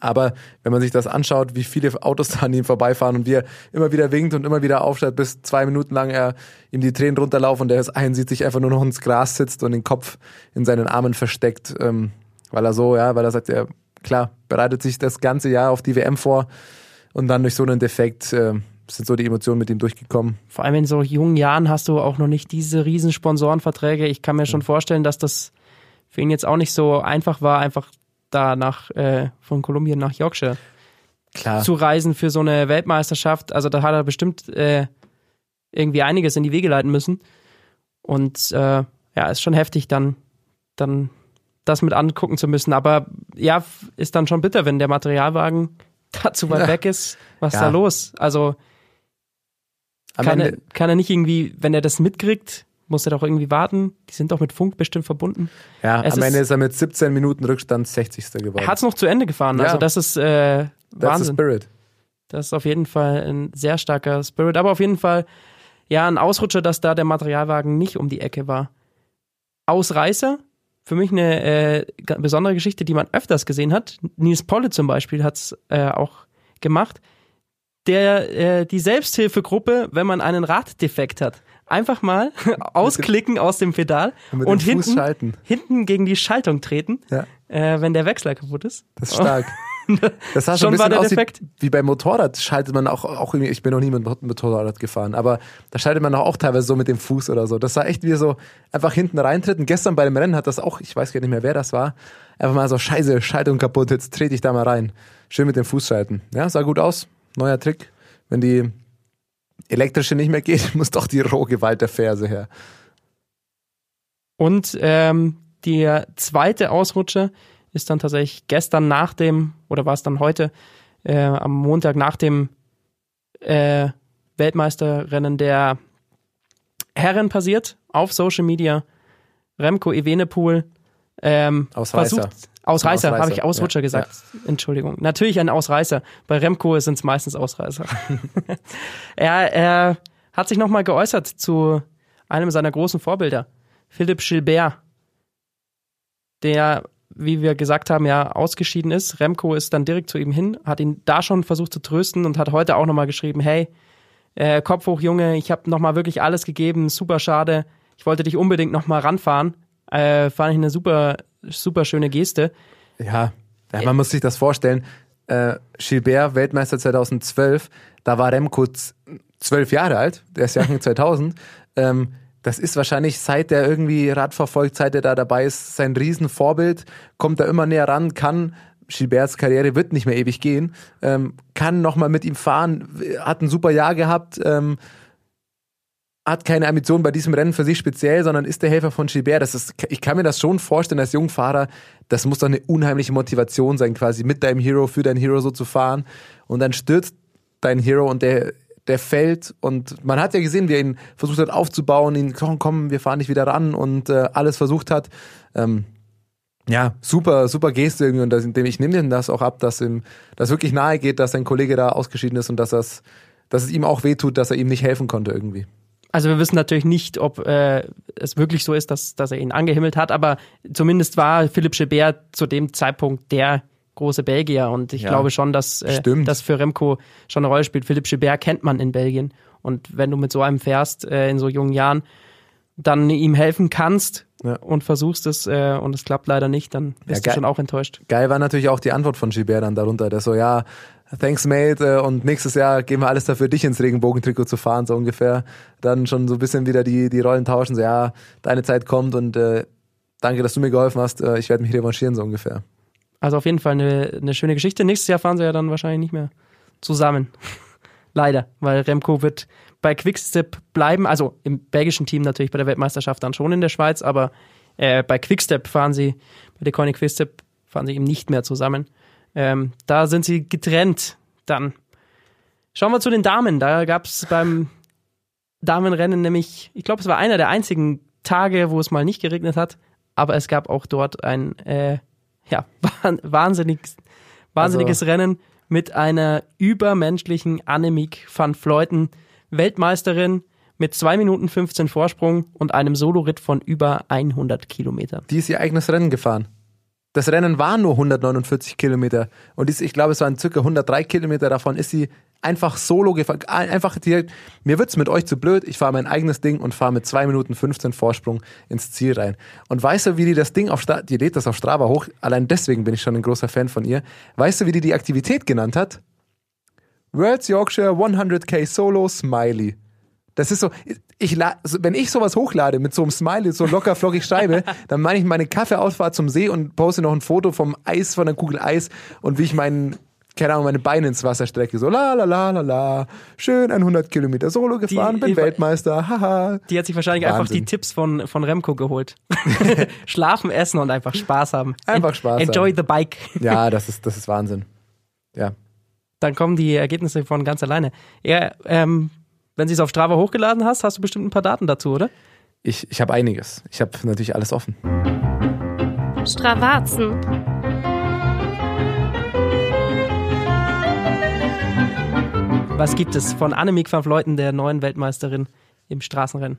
Aber wenn man sich das anschaut, wie viele Autos (laughs) da an ihm vorbeifahren und wie er immer wieder winkt und immer wieder aufsteht, bis zwei Minuten lang er ihm die Tränen runterlaufen und er ist einsieht, sich einfach nur noch ins Gras sitzt und den Kopf in seinen Armen versteckt, ähm, weil er so, ja, weil er sagt, er, klar, bereitet sich das ganze Jahr auf die WM vor und dann durch so einen Defekt äh, sind so die Emotionen mit ihm durchgekommen. Vor allem in so jungen Jahren hast du auch noch nicht diese riesen Sponsorenverträge. Ich kann mir schon vorstellen, dass das für ihn jetzt auch nicht so einfach war, einfach da nach äh, von Kolumbien nach Yorkshire Klar. zu reisen für so eine Weltmeisterschaft. Also da hat er bestimmt äh, irgendwie einiges in die Wege leiten müssen. Und äh, ja, ist schon heftig, dann, dann das mit angucken zu müssen. Aber ja, ist dann schon bitter, wenn der Materialwagen (laughs) da zu weit Ja. weg ist. Was ist Ja. da los? Also kann, er, kann er nicht irgendwie, wenn er das mitkriegt, muss er doch irgendwie warten? Die sind doch mit Funk bestimmt verbunden. ja, es am ist- Ende ist er mit 17 Minuten Rückstand 60. geworden. Er hat es noch zu Ende gefahren. Ja. Also das ist äh, Wahnsinn. spirit. Das ist auf jeden Fall ein sehr starker Spirit. Aber auf jeden Fall, ja, ein Ausrutscher, dass da der Materialwagen nicht um die Ecke war. Ausreißer, für mich eine äh, besondere Geschichte, die man öfters gesehen hat. Nils Polle zum Beispiel hat es äh, auch gemacht. Der, äh, die Selbsthilfegruppe, wenn man einen Raddefekt hat. Einfach mal (laughs) ausklicken aus dem Pedal Und und dem hinten, hinten gegen die Schaltung treten, Ja. äh, wenn der Wechsler kaputt ist. Das ist stark. (laughs) Das sah Schon ein bisschen aus wie, beim Motorrad. Schaltet man auch, auch irgendwie, ich bin noch nie mit Mot- Motorrad gefahren, aber da schaltet man auch, auch teilweise so mit dem Fuß oder so. Das sah echt wie so einfach hinten reintritt. Und gestern bei dem Rennen hat das auch, ich weiß gar nicht mehr, wer das war, einfach mal so, scheiße, Schaltung kaputt, jetzt trete ich da mal rein. Schön mit dem Fuß schalten. Ja, sah gut aus. Neuer Trick. Wenn die elektrische nicht mehr geht, (laughs) muss doch die Rohgewalt der Ferse her. Und ähm, der zweite Ausrutscher ist dann tatsächlich gestern nach dem, oder war es dann heute, äh, am Montag nach dem äh, Weltmeisterrennen der Herren passiert, auf Social Media. Remco Evenepoel ähm, versucht, Ausreißer, Ausreißer, habe ich Ausrutscher ja, gesagt. Entschuldigung. Natürlich ein Ausreißer. Bei Remco sind es meistens Ausreißer. (laughs) er, er hat sich nochmal geäußert zu einem seiner großen Vorbilder, Philipp Gilbert, der, wie wir gesagt haben, ja ausgeschieden ist. Remco ist dann direkt zu ihm hin, hat ihn da schon versucht zu trösten und hat heute auch nochmal geschrieben, hey, äh, Kopf hoch, Junge, ich habe nochmal wirklich alles gegeben, super schade. Ich wollte dich unbedingt nochmal ranfahren. Äh, fand ich eine super, super schöne Geste. Ja, ja man muss sich das vorstellen. Äh, Gilbert, Weltmeister 2012, da war Remco zwölf Jahre alt, der ist Jahrgang (laughs) 2000. Ähm, das ist wahrscheinlich, seit der irgendwie Rad verfolgt, seit er da dabei ist, sein Riesenvorbild, kommt da immer näher ran, kann, Gilberts Karriere wird nicht mehr ewig gehen, ähm, kann nochmal mit ihm fahren, hat ein super Jahr gehabt, ähm, hat keine Ambition bei diesem Rennen für sich speziell, sondern ist der Helfer von Gilbert. Das ist, ich kann mir das schon vorstellen als Jungfahrer, das muss doch eine unheimliche Motivation sein, quasi mit deinem Hero, für dein Hero so zu fahren. Und dann stürzt dein Hero und der der fällt und man hat ja gesehen, wie er ihn versucht hat aufzubauen, ihn, komm, komm, wir fahren nicht wieder ran und äh, alles versucht hat. Ähm, ja, super, super Geste irgendwie und das, ich nehme ihm das auch ab, dass ihm das wirklich nahe geht, dass sein Kollege da ausgeschieden ist und dass das, dass es ihm auch wehtut, dass er ihm nicht helfen konnte irgendwie. Also wir wissen natürlich nicht, ob äh, es wirklich so ist, dass, dass er ihn angehimmelt hat, aber zumindest war Philipp Gilbert zu dem Zeitpunkt der große Belgier und ich ja, glaube schon, dass äh, das für Remco schon eine Rolle spielt. Philipp Gilbert kennt man in Belgien und wenn du mit so einem fährst äh, in so jungen Jahren, dann ihm helfen kannst ja. und versuchst es äh, und es klappt leider nicht, dann bist ja, du schon auch enttäuscht. Geil war natürlich auch die Antwort von Gilbert dann darunter, der so, ja, thanks mate äh, und nächstes Jahr geben wir alles dafür, dich ins Regenbogentrikot zu fahren, so ungefähr. Dann schon so ein bisschen wieder die, die Rollen tauschen, so ja, deine Zeit kommt und äh, danke, dass du mir geholfen hast, äh, ich werde mich revanchieren, so ungefähr. Also auf jeden Fall eine, eine schöne Geschichte. Nächstes Jahr fahren sie ja dann wahrscheinlich nicht mehr zusammen. (laughs) Leider, weil Remco wird bei Quickstep bleiben, also im belgischen Team natürlich bei der Weltmeisterschaft dann schon in der Schweiz, aber äh, bei Quickstep fahren sie, bei der Koenig Quickstep fahren sie eben nicht mehr zusammen. Ähm, da sind sie getrennt dann. Schauen wir zu den Damen. Da gab es beim Damenrennen nämlich, ich glaube, es war einer der einzigen Tage, wo es mal nicht geregnet hat, aber es gab auch dort ein äh, ja, (laughs) wahnsinnig, wahnsinniges also. Rennen mit einer übermenschlichen Annemiek van Fleuten, Weltmeisterin mit 2 Minuten 15 Vorsprung und einem Soloritt von über 100 Kilometern. Die ist ihr eigenes Rennen gefahren. Das Rennen war nur 149 Kilometer und ich glaube, es waren circa 103 Kilometer davon ist sie einfach solo gefahren. Einfach direkt, mir wird's mit euch zu blöd, ich fahre mein eigenes Ding und fahre mit 2 Minuten 15 Vorsprung ins Ziel rein. Und weißt du, wie die das Ding auf Strava, die lädt das auf Strava hoch, allein deswegen bin ich schon ein großer Fan von ihr. Weißt du, wie die die Aktivität genannt hat? Worlds Yorkshire 100k Solo Smiley. Das ist so, ich wenn ich sowas hochlade mit so einem Smiley, so locker flockig schreibe, (laughs) dann meine ich meine Kaffeeausfahrt zum See und poste noch ein Foto vom Eis, von der Kugel Eis und wie ich meinen keine Ahnung, meine Beine ins Wasser strecke. So la la la la la. Schön 100 Kilometer Solo gefahren, die, bin Weltmeister. Haha. Die hat sich wahrscheinlich Wahnsinn. einfach die Tipps von, von Remco geholt. (laughs) (laughs) Schlafen, essen und einfach Spaß haben. Einfach Spaß Enjoy haben. the bike. ja, das ist, das ist Wahnsinn. Ja. Dann kommen die Ergebnisse von ganz alleine. Ja, ähm, wenn du es auf Strava hochgeladen hast, hast du bestimmt ein paar Daten dazu, oder? Ich, ich habe einiges. Ich habe natürlich alles offen. Stravazen. Was gibt es von Annemiek van Vleuten, der neuen Weltmeisterin im Straßenrennen?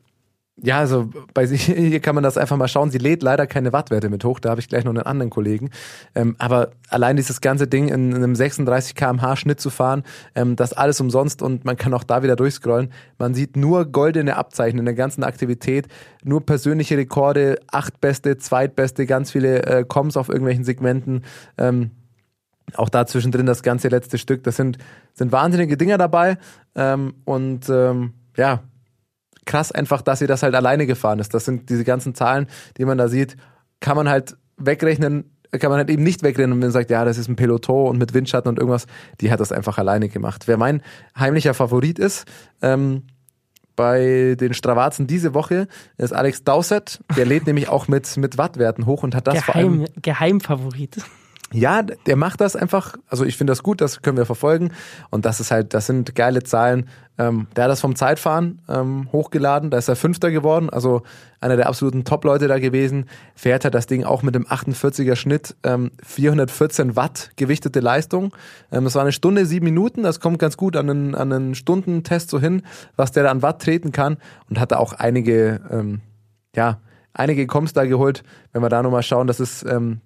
Ja, also bei sich (laughs) hier kann man das einfach mal schauen. Sie lädt leider keine Wattwerte mit hoch. Da habe ich gleich noch einen anderen Kollegen. Ähm, aber allein dieses ganze Ding in, in einem 36 km/h Schnitt zu fahren, ähm, das alles umsonst und man kann auch da wieder durchscrollen. Man sieht nur goldene Abzeichen in der ganzen Aktivität, nur persönliche Rekorde, acht beste, zweitbeste, ganz viele äh, Coms auf irgendwelchen Segmenten. Ähm, auch da zwischendrin das ganze letzte Stück. Das sind, sind wahnsinnige Dinger dabei. Ähm, und ähm, ja, krass einfach, dass sie das halt alleine gefahren ist. Das sind diese ganzen Zahlen, die man da sieht, kann man halt wegrechnen, kann man halt eben nicht wegrechnen, wenn man sagt, ja, das ist ein Peloton und mit Windschatten und irgendwas. Die hat das einfach alleine gemacht. Wer mein heimlicher Favorit ist, ähm, bei den Stravazen diese Woche ist Alex Dowsett. Der lädt nämlich auch mit, mit Wattwerten hoch und hat das Geheim, vor allem. Geheimfavorit. Ja, der macht das einfach. Also ich finde das gut, das können wir verfolgen. Und das ist halt, das sind geile Zahlen. Ähm, der hat das vom Zeitfahren ähm, hochgeladen, da ist er Fünfter geworden, also einer der absoluten Top-Leute da gewesen. Fährt hat das Ding auch mit dem 48er Schnitt, ähm, 414 Watt gewichtete Leistung. Ähm, das war eine Stunde, sieben Minuten, das kommt ganz gut an einen, an einen Stundentest so hin, was der da an Watt treten kann. Und hat da auch einige, ähm, ja, einige Koms da geholt. Wenn wir da nochmal schauen, das ist ähm,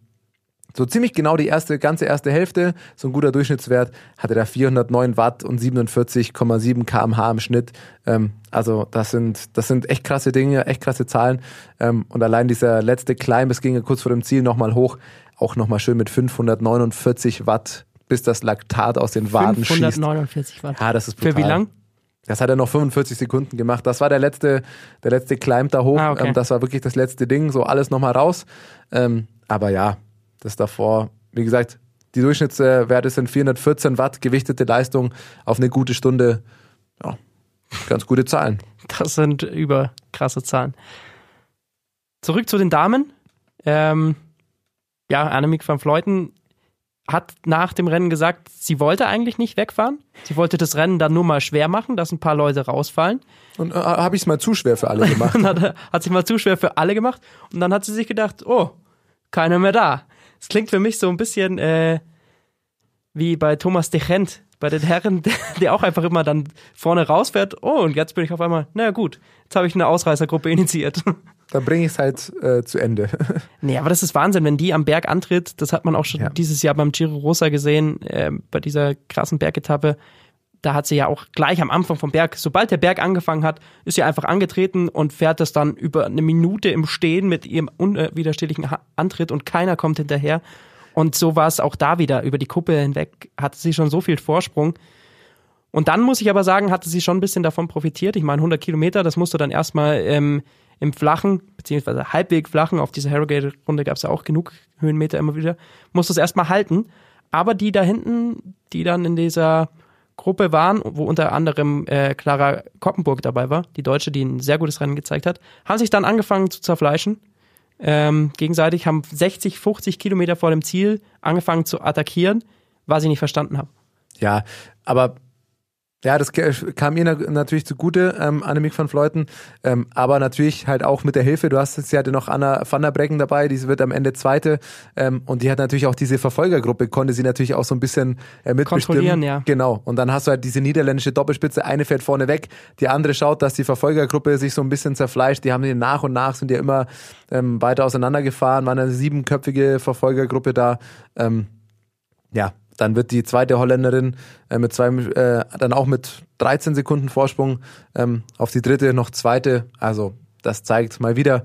so ziemlich genau die erste, ganze erste Hälfte, so ein guter Durchschnittswert, hatte da 409 Watt und 47,7 kmh im Schnitt. Ähm, also das sind, das sind echt krasse Dinge, echt krasse Zahlen. Ähm, und allein dieser letzte Climb, es ging ja kurz vor dem Ziel nochmal hoch, auch nochmal schön mit 549 Watt, bis das Laktat aus den Waden 549 schießt. Watt. Ja, das ist brutal. Für wie lang? Das hat er noch 45 Sekunden gemacht. Das war der letzte, der letzte Climb da hoch. Ah, okay. ähm, das war wirklich das letzte Ding. So alles nochmal raus. Ähm, aber ja, das davor, wie gesagt, die Durchschnittswerte sind 414 Watt, gewichtete Leistung auf eine gute Stunde. Ja, ganz gute Zahlen. Das sind überkrasse Zahlen. Zurück zu den Damen. Ähm, ja, Annemiek van Vleuten hat nach dem Rennen gesagt, sie wollte eigentlich nicht wegfahren. Sie wollte das Rennen dann nur mal schwer machen, dass ein paar Leute rausfallen. Und äh, habe ich es mal zu schwer für alle (laughs) gemacht. Hat sich mal zu schwer für alle gemacht. Und dann hat sie sich gedacht, oh, keiner mehr da. Es klingt für mich so ein bisschen äh, wie bei Thomas de Gent, bei den Herren, (laughs) der auch einfach immer dann vorne rausfährt. Oh, und jetzt bin ich auf einmal, naja gut, jetzt habe ich eine Ausreißergruppe initiiert. (laughs) Dann bringe ich es halt äh, zu Ende. (laughs) Nee, aber das ist Wahnsinn, wenn die am Berg antritt. Das hat man auch schon Ja. dieses Jahr beim Giro Rosa gesehen, äh, bei dieser krassen Bergetappe. Da hat sie ja auch gleich am Anfang vom Berg, sobald der Berg angefangen hat, ist sie einfach angetreten und fährt das dann über eine Minute im Stehen mit ihrem unwiderstehlichen Antritt und keiner kommt hinterher. Und so war es auch da wieder. Über die Kuppe hinweg hatte sie schon so viel Vorsprung. Und dann muss ich aber sagen, hatte sie schon ein bisschen davon profitiert. Ich meine, 100 Kilometer, das musst du dann erstmal ähm, im Flachen, beziehungsweise halbweg Flachen, auf dieser Harrogate-Runde gab es ja auch genug Höhenmeter immer wieder, musst du es erstmal halten. Aber die da hinten, die dann in dieser Gruppe waren, wo unter anderem äh, Clara Koppenburg dabei war, die Deutsche, die ein sehr gutes Rennen gezeigt hat, haben sich dann angefangen zu zerfleischen. Ähm, gegenseitig haben 60, 50 Kilometer vor dem Ziel angefangen zu attackieren, was ich nicht verstanden habe. Ja, aber ja, das kam ihr na- natürlich zugute, ähm, Annemiek van Vleuten, ähm, aber natürlich halt auch mit der Hilfe. Du hast jetzt, sie hatte noch Anna van der Breggen dabei, die wird am Ende Zweite ähm, und die hat natürlich auch diese Verfolgergruppe, konnte sie natürlich auch so ein bisschen äh, mitbestimmen. Kontrollieren, ja. Genau, und dann hast du halt diese niederländische Doppelspitze, eine fährt vorne weg, die andere schaut, dass die Verfolgergruppe sich so ein bisschen zerfleischt. Die haben die nach und nach, sind ja immer ähm, weiter auseinandergefahren, waren eine siebenköpfige Verfolgergruppe da. Ähm, ja, dann wird die zweite Holländerin äh, mit zwei, äh, dann auch mit 13 Sekunden Vorsprung ähm, auf die dritte noch zweite. Also das zeigt mal wieder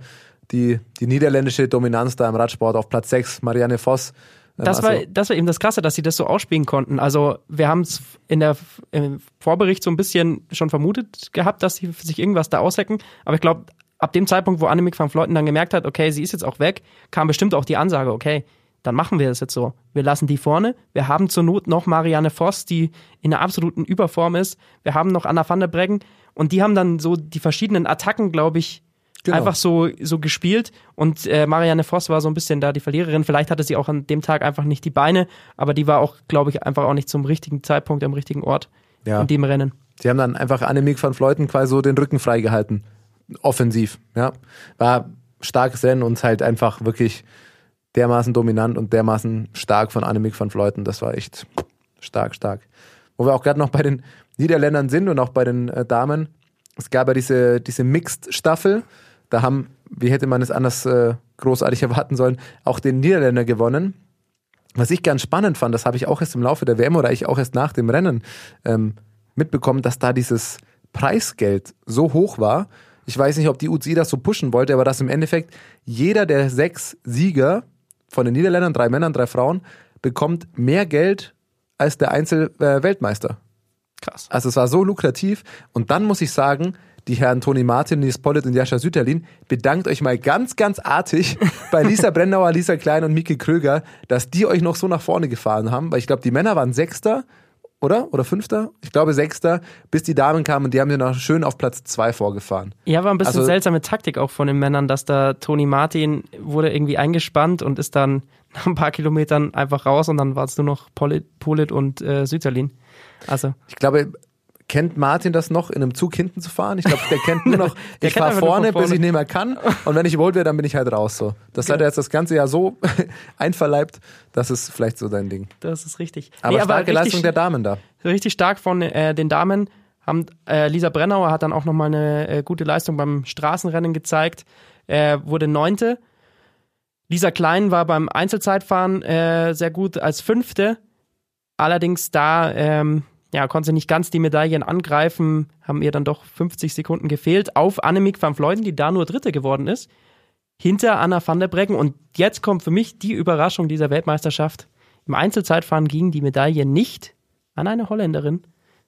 die, die niederländische Dominanz da im Radsport auf Platz 6, Marianne Voss. Ähm, Das also, war, das war eben das Krasse, dass sie das so ausspielen konnten. Also wir haben es in der im Vorbericht so ein bisschen schon vermutet gehabt, dass sie sich irgendwas da auslecken. Aber ich glaube, ab dem Zeitpunkt, wo Annemiek van Vleuten dann gemerkt hat, okay, sie ist jetzt auch weg, kam bestimmt auch die Ansage, okay, dann machen wir das jetzt so. Wir lassen die vorne. Wir haben zur Not noch Marianne Voss, die in einer absoluten Überform ist. Wir haben noch Anna van der Breggen. Und die haben dann so die verschiedenen Attacken, glaube ich, Genau. einfach so, so gespielt. Und äh, Marianne Voss war so ein bisschen da die Verliererin. Vielleicht hatte sie auch an dem Tag einfach nicht die Beine, aber die war auch, glaube ich, einfach auch nicht zum richtigen Zeitpunkt am richtigen Ort Ja. in dem Rennen. Sie haben dann einfach Annemiek van Vleuten quasi so den Rücken freigehalten. Offensiv, ja. War starkes Rennen und halt einfach wirklich dermaßen dominant und dermaßen stark von Annemiek van Vleuten. Das war echt stark, stark. Wo wir auch gerade noch bei den Niederländern sind und auch bei den äh, Damen. Es gab ja diese, diese Mixed-Staffel. Da haben, wie hätte man es anders äh, großartig (laughs) erwarten sollen, auch den Niederländer gewonnen. Was ich ganz spannend fand, das habe ich auch erst im Laufe der WM oder ich auch erst nach dem Rennen ähm, mitbekommen, dass da dieses Preisgeld so hoch war. Ich weiß nicht, ob die UCI das so pushen wollte, aber dass im Endeffekt jeder der sechs Sieger von den Niederländern, drei Männern, drei Frauen, bekommt mehr Geld als der Einzel-Weltmeister. Krass. Also es war so lukrativ. Und dann muss ich sagen, die Herren Toni Martin, Nils Pollitt und Jascha Süterlin, bedankt euch mal ganz, ganz artig (laughs) bei Lisa Brennauer, Lisa Klein und Miki Kröger, dass die euch noch so nach vorne gefahren haben. Weil ich glaube, die Männer waren Sechster, oder? Oder Fünfter? Ich glaube Sechster, bis die Damen kamen und die haben sie noch schön auf Platz zwei vorgefahren. Ja, war ein bisschen Also- seltsame Taktik auch von den Männern, dass da Toni Martin wurde irgendwie eingespannt und ist dann (laughs) nach ein paar Kilometern einfach raus und dann war es nur noch Polit, Polit und äh, Süterlin. Also Ich glaube, kennt Martin das noch, in einem Zug hinten zu fahren? Ich glaube, der kennt nur (laughs) noch, ich fahre vorne, von bis ich vorne. nicht mehr kann. Und wenn ich überholt werde, dann bin ich halt raus. So. Das hat er jetzt das ganze Jahr so (laughs) einverleibt, das ist vielleicht so dein Ding. das ist richtig. Aber Nee, starke richtig, Leistung der Damen da. richtig stark von äh, den Damen. Haben, äh, Lisa Brennauer hat dann auch nochmal eine äh, gute Leistung beim Straßenrennen gezeigt. Äh, wurde Neunte. Lisa Klein war beim Einzelzeitfahren äh, sehr gut als Fünfte. Allerdings da ähm, ja, konnte nicht ganz die Medaillen angreifen, haben ihr dann doch 50 Sekunden gefehlt auf Annemiek van Vleuten, die da nur Dritte geworden ist. Hinter Anna van der Breggen. Und jetzt kommt für mich die Überraschung dieser Weltmeisterschaft. Im Einzelzeitfahren ging die Medaille nicht an eine Holländerin,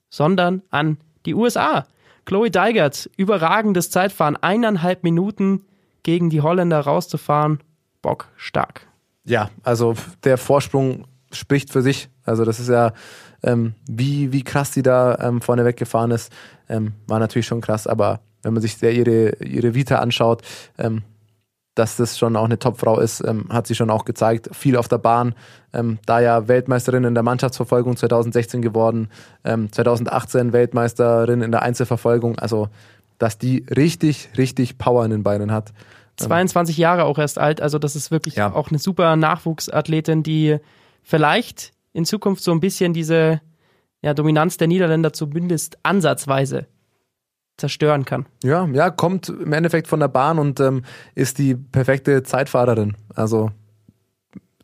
sondern an die USA. Chloe Deigert, überragendes Zeitfahren, eineinhalb Minuten gegen die Holländer rauszufahren. Bock stark. Ja, also der Vorsprung spricht für sich. Also das ist ja, ähm, wie, wie krass die da ähm, vorne weggefahren ist, ähm, war natürlich schon krass. Aber wenn man sich sehr ihre, ihre Vita anschaut, ähm, dass das schon auch eine Topfrau ist, ähm, hat sie schon auch gezeigt. Viel auf der Bahn, ähm, da ja Weltmeisterin in der Mannschaftsverfolgung 2016 geworden, ähm, 2018 Weltmeisterin in der Einzelverfolgung. Also, dass die richtig, richtig Power in den Beinen hat. 22 Jahre auch erst alt, also das ist wirklich Ja. auch eine super Nachwuchsathletin, die vielleicht in Zukunft so ein bisschen diese ja, Dominanz der Niederländer zumindest ansatzweise zerstören kann. Ja, ja, kommt im Endeffekt von der Bahn und ähm, ist die perfekte Zeitfahrerin. Also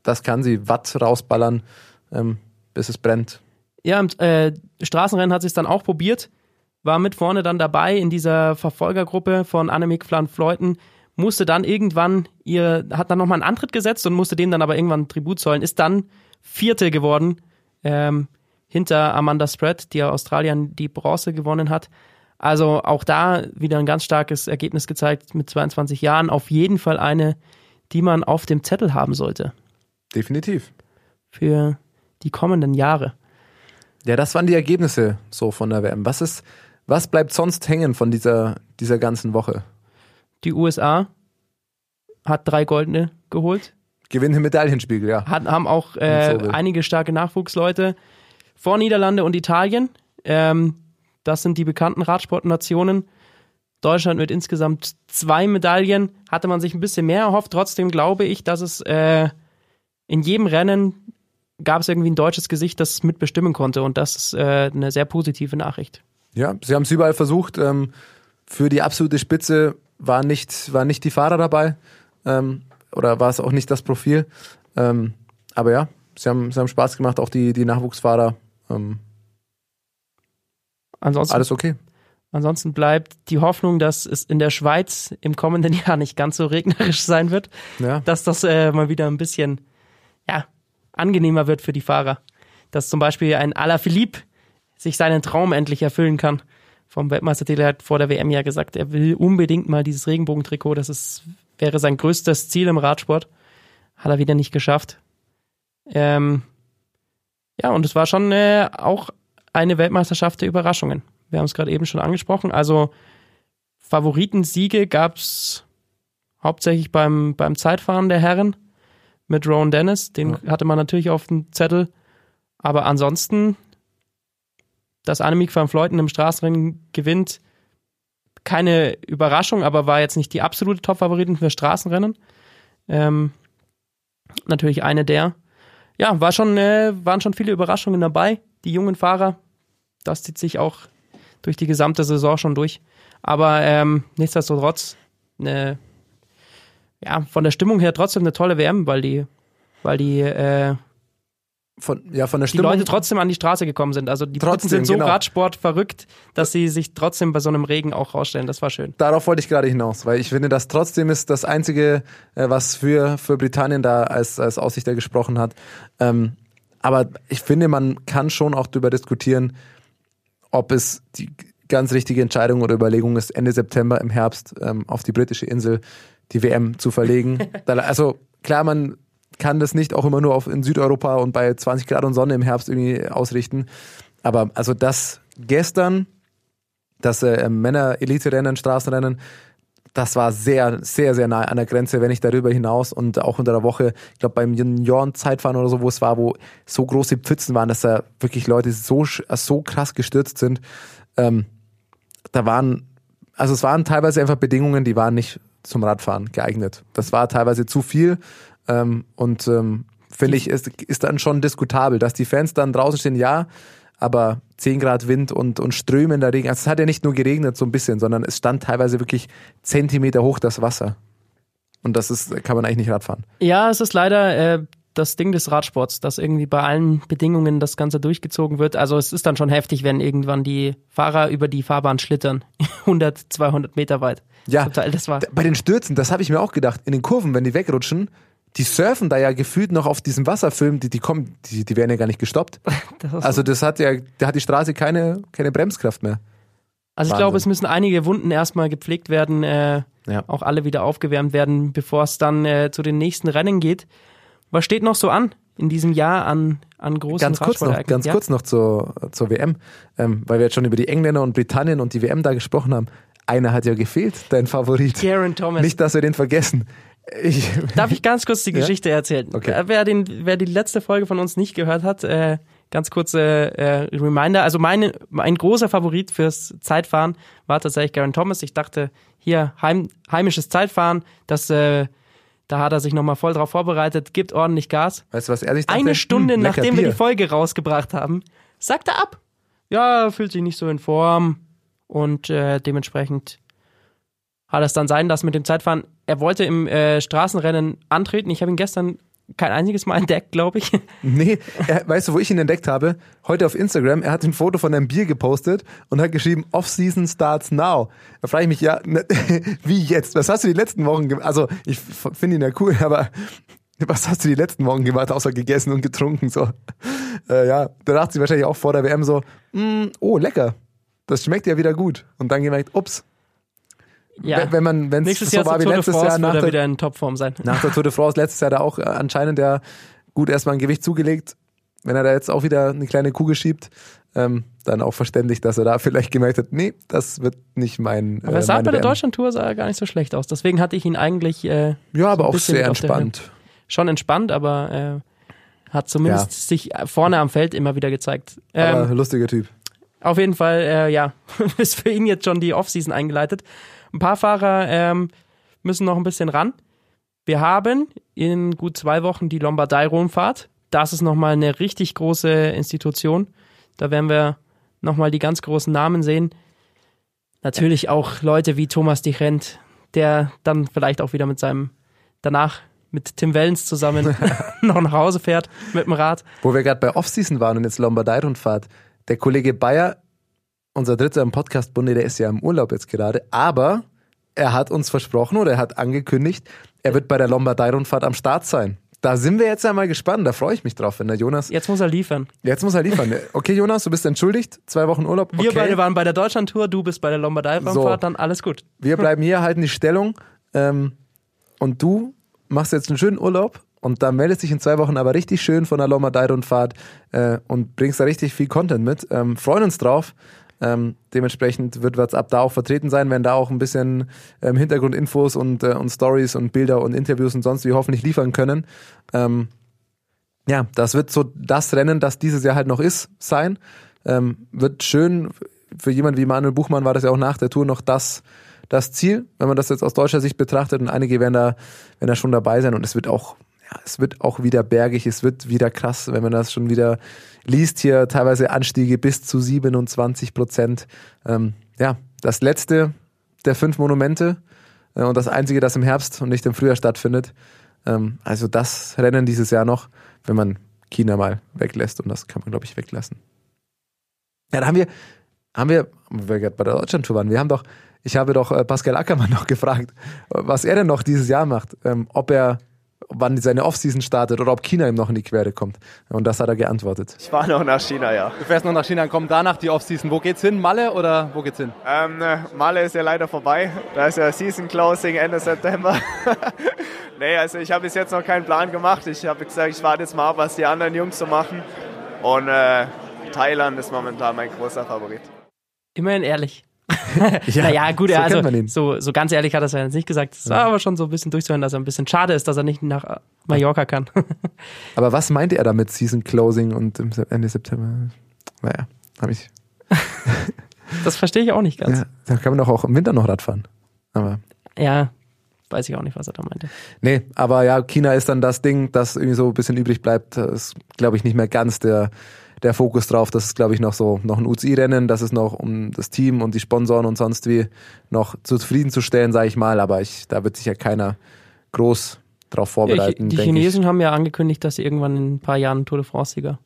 das kann sie Watt rausballern, ähm, bis es brennt. Ja, im äh, Straßenrennen hat sie es dann auch probiert, war mit vorne dann dabei in dieser Verfolgergruppe von Annemiek van Vleuten, musste dann irgendwann ihr, hat dann nochmal einen Antritt gesetzt und musste dem dann aber irgendwann Tribut zollen, ist dann Vierte geworden, ähm, hinter Amanda Spread, die Australien die Bronze gewonnen hat. Also auch da wieder ein ganz starkes Ergebnis gezeigt mit 22 Jahren. Auf jeden Fall eine, die man auf dem Zettel haben sollte Definitiv. für die kommenden Jahre. Ja, das waren die Ergebnisse so von der WM. Was ist, was bleibt sonst hängen von dieser, dieser ganzen Woche? Die USA hat drei Goldene geholt, Gewinn im Medaillenspiegel, ja. hat, haben auch äh, so einige starke Nachwuchsleute vor Niederlande und Italien. Ähm, das sind die bekannten Radsportnationen. Deutschland mit insgesamt zwei Medaillen hatte man sich ein bisschen mehr erhofft. Trotzdem glaube ich, dass es äh, in jedem Rennen gab es irgendwie ein deutsches Gesicht, das mitbestimmen konnte. Und das ist äh, eine sehr positive Nachricht. Ja, sie haben es überall versucht. Ähm, für die absolute Spitze war nicht, war nicht die Fahrer dabei. Ähm, oder war es auch nicht das Profil. Ähm, aber ja, sie haben, sie haben Spaß gemacht, auch die, die Nachwuchsfahrer. Ähm, Ansonsten alles okay. Ansonsten bleibt die Hoffnung, dass es in der Schweiz im kommenden (laughs) Jahr nicht ganz so regnerisch sein wird, Ja. dass das äh, mal wieder ein bisschen ja, angenehmer wird für die Fahrer. Dass zum Beispiel ein Alaphilippe sich seinen Traum endlich erfüllen kann. Vom Weltmeistertitel Er hat vor der WM ja gesagt, er will unbedingt mal dieses Regenbogentrikot. Das ist, wäre sein größtes Ziel im Radsport. Hat er wieder nicht geschafft. Ähm, ja, und es war schon äh, auch eine Weltmeisterschaft der Überraschungen. Wir haben es gerade eben schon angesprochen. Also Favoritensiege gab es hauptsächlich beim, beim Zeitfahren der Herren mit Rowan Dennis. Den hatte man natürlich auf dem Zettel. Aber ansonsten, dass Annemiek van Vleuten im Straßenrennen gewinnt, keine Überraschung, aber war jetzt nicht die absolute Top-Favoritin für Straßenrennen. Ähm, natürlich eine der. Ja, war schon, äh, waren schon viele Überraschungen dabei. Die jungen Fahrer, das zieht sich auch durch die gesamte Saison schon durch. Aber ähm, nichtsdestotrotz, eine, ja, von der Stimmung her trotzdem eine tolle WM, weil die, weil die, äh, Von, ja, von der die Stimmung. Leute trotzdem an die Straße gekommen sind. Also die Briten Trotzdem, sind so genau. Radsport verrückt, dass sie sich trotzdem bei so einem Regen auch rausstellen. Das war schön. Darauf wollte ich gerade hinaus, weil ich finde, das trotzdem ist das Einzige, äh, was für, für Britannien da als, als Aussichter gesprochen hat. Ähm, aber ich finde, man kann schon auch darüber diskutieren, ob es die ganz richtige Entscheidung oder Überlegung ist, Ende September im Herbst ähm, auf die britische Insel die WM zu verlegen. (laughs) Also klar, man kann das nicht auch immer nur auf in Südeuropa und bei 20 Grad und Sonne im Herbst irgendwie ausrichten. Aber also das gestern, das äh, Männer-Elite-Rennen, Straßenrennen, das war sehr, sehr, sehr nah an der Grenze, wenn nicht darüber hinaus und auch unter der Woche, ich glaube beim Junioren-Zeitfahren oder so, wo es war, wo so große Pfützen waren, dass da wirklich Leute so, so krass gestürzt sind. Ähm, da waren, also es waren teilweise einfach Bedingungen, die waren nicht zum Radfahren geeignet. Das war teilweise zu viel ähm, und ähm, finde ich, ist, ist dann schon diskutabel, dass die Fans dann draußen stehen, ja, aber 10 Grad Wind und, und strömender Regen. Also es hat ja nicht nur geregnet so ein bisschen, sondern es stand teilweise wirklich Zentimeter hoch das Wasser. Und das ist, kann man eigentlich nicht Radfahren. Ja, es ist leider äh, das Ding des Radsports, dass irgendwie bei allen Bedingungen das Ganze durchgezogen wird. Also es ist dann schon heftig, wenn irgendwann die Fahrer über die Fahrbahn schlittern. (laughs) 100, 200 Meter weit. Ja, das war bei den Stürzen, das habe ich mir auch gedacht. In den Kurven, wenn die wegrutschen, die surfen da ja gefühlt noch auf diesem Wasserfilm, die, die kommen, die, die werden ja gar nicht gestoppt. (laughs) Das also das hat ja, da hat die Straße keine, keine Bremskraft mehr. Also ich Wahnsinn. glaube, es müssen einige Wunden erstmal gepflegt werden, äh, ja. auch alle wieder aufgewärmt werden, bevor es dann äh, zu den nächsten Rennen geht. Was steht noch so an in diesem Jahr an, an großen Ganz kurz noch, ganz ja? kurz noch zur, zur WM, ähm, weil wir jetzt schon über die Engländer und Britannien und die WM da gesprochen haben. Einer hat ja gefehlt, dein Favorit. Garen Thomas. Nicht, dass wir den vergessen. Ich, (laughs) Darf ich ganz kurz die Geschichte ja? erzählen? Okay. Äh, wer, den, wer die letzte Folge von uns nicht gehört hat, äh, ganz kurze äh, Reminder. Also meine, mein großer Favorit fürs Zeitfahren war tatsächlich Garen Thomas. Ich dachte, hier heim, heimisches Zeitfahren, das äh, da hat er sich nochmal voll drauf vorbereitet, gibt ordentlich Gas. Weißt du, was sich dachte? Eine Stunde, hm, nachdem Bier. wir die Folge rausgebracht haben, sagt er ab. Ja, fühlt sich nicht so in Form und äh, dementsprechend hat es dann sein lassen mit dem Zeitfahren. Er wollte im äh, Straßenrennen antreten. Ich habe ihn gestern kein einziges Mal (laughs) entdeckt, glaube ich. Nee, er, weißt du, wo ich ihn entdeckt habe? Heute auf Instagram. Er hat ein Foto von einem Bier gepostet und hat geschrieben, Off-Season starts now. Da frage ich mich, ja, ne, (laughs) wie jetzt? Was hast du die letzten Wochen gemacht? Also, ich finde ihn ja cool, (laughs) aber was hast du die letzten Wochen gemacht, außer gegessen und getrunken? So, äh, ja, da dachte sie wahrscheinlich auch vor der WM so, mm, oh, lecker. Das schmeckt ja wieder gut. Und dann gemerkt, ups, ja. wenn man, wenn es so war wie letztes Jahr nach der, wieder in Topform sein. (laughs) Nach der Tour de France letztes Jahr da auch äh, anscheinend ja gut erstmal ein Gewicht zugelegt. Wenn er da jetzt auch wieder eine kleine Kugel schiebt, ähm, dann auch verständlich, dass er da vielleicht gemerkt hat, nee, das wird nicht mein. Aber er sah bei der Deutschland-Tour sah er gar nicht so schlecht aus. Deswegen hatte ich ihn eigentlich. Äh, ja, aber so auch sehr entspannt. Schon entspannt, aber äh, hat zumindest ja. sich vorne am Feld immer wieder gezeigt. Ähm, aber lustiger Typ. Auf jeden Fall, äh, ja, (laughs) ist für ihn jetzt schon die Offseason eingeleitet. Ein paar Fahrer ähm, müssen noch ein bisschen ran. Wir haben in gut zwei Wochen die Lombardei-Rundfahrt. Das ist nochmal eine richtig große Institution. Da werden wir nochmal die ganz großen Namen sehen. Natürlich auch Leute wie Thomas Dichent, der dann vielleicht auch wieder mit seinem, danach mit Tim Wellens zusammen (laughs) noch nach Hause fährt mit dem Rad. Wo wir gerade bei Offseason waren und jetzt Lombardei-Rundfahrt. Der Kollege Bayer unser dritter im Podcast-Bunde, der ist ja im Urlaub jetzt gerade, aber er hat uns versprochen oder er hat angekündigt, er wird bei der Lombardei-Rundfahrt am Start sein. Da sind wir jetzt einmal gespannt, da freue ich mich drauf, wenn der Jonas. Jetzt muss er liefern. Jetzt muss er liefern. Okay, Jonas, du bist entschuldigt. Zwei Wochen Urlaub. Okay. Wir beide waren bei der Deutschlandtour, du bist bei der Lombardei-Rundfahrt, so. dann alles gut. Wir bleiben hier, halten die Stellung. Ähm, und du machst jetzt einen schönen Urlaub und dann meldest dich in zwei Wochen aber richtig schön von der Lombardei-Rundfahrt äh, und bringst da richtig viel Content mit. Ähm, freuen uns drauf. Ähm, dementsprechend wird WhatsApp da auch vertreten sein, wenn da auch ein bisschen ähm, Hintergrundinfos und, äh, und Stories und Bilder und Interviews und sonst wie hoffentlich liefern können. Ähm, ja, das wird so das Rennen, das dieses Jahr halt noch ist, sein. Ähm, wird schön. Für jemanden wie Manuel Buchmann war das ja auch nach der Tour noch das, das Ziel, wenn man das jetzt aus deutscher Sicht betrachtet. Und einige werden da, werden da schon dabei sein. Und es wird auch ja, es wird auch wieder bergig, es wird wieder krass, wenn man das schon wieder liest hier, teilweise Anstiege bis zu 27 Prozent. Ähm, ja, das letzte der fünf Monumente äh, und das einzige, das im Herbst und nicht im Frühjahr stattfindet. Ähm, also das Rennen dieses Jahr noch, wenn man China mal weglässt und das kann man, glaube ich, weglassen. Ja, da haben wir, haben wir, wir gerade bei der Deutschlandtour waren, wir haben doch, ich habe doch äh, Pascal Ackermann (laughs) noch gefragt, was er denn noch dieses Jahr macht, ähm, ob er wann seine Offseason startet oder ob China ihm noch in die Quere kommt. Und das hat er geantwortet. Ich fahre noch nach China, ja. Du fährst noch nach China, kommt danach die Offseason. Wo geht's hin? Malle oder wo geht's hin? Ähm, ne, Malle ist ja leider vorbei. Da ist ja Season Closing Ende September. (laughs) nee, also ich habe bis jetzt noch keinen Plan gemacht. Ich habe gesagt, ich warte jetzt mal ab, was die anderen Jungs so machen. Und äh, Thailand ist momentan mein großer Favorit. Immerhin ehrlich. (laughs) Ja, naja, gut, so er- also so, so ganz ehrlich hat er es ja jetzt nicht gesagt. Es war aber schon so ein bisschen durchzuhören, dass er ein bisschen schade ist, dass er nicht nach Mallorca kann. (laughs) Aber was meinte er damit, Season Closing und Ende September? Naja, habe ich. (laughs) Das verstehe ich auch nicht ganz. Ja, da kann man doch auch im Winter noch Radfahren. Aber Ja, weiß ich auch nicht, was er da meinte. nee, aber ja, China ist dann das Ding, das irgendwie so ein bisschen übrig bleibt. Das ist, glaube ich, nicht mehr ganz der, der Fokus drauf. Das ist, glaube ich, noch so noch ein UCI-Rennen. Das ist noch um das Team und die Sponsoren und sonst wie noch zufriedenzustellen, sage ich mal. Aber ich, da wird sich ja keiner groß drauf Ja, vorbereiten. die Chinesen haben ja angekündigt, dass sie irgendwann in ein paar Jahren einen Tour de France-Sieger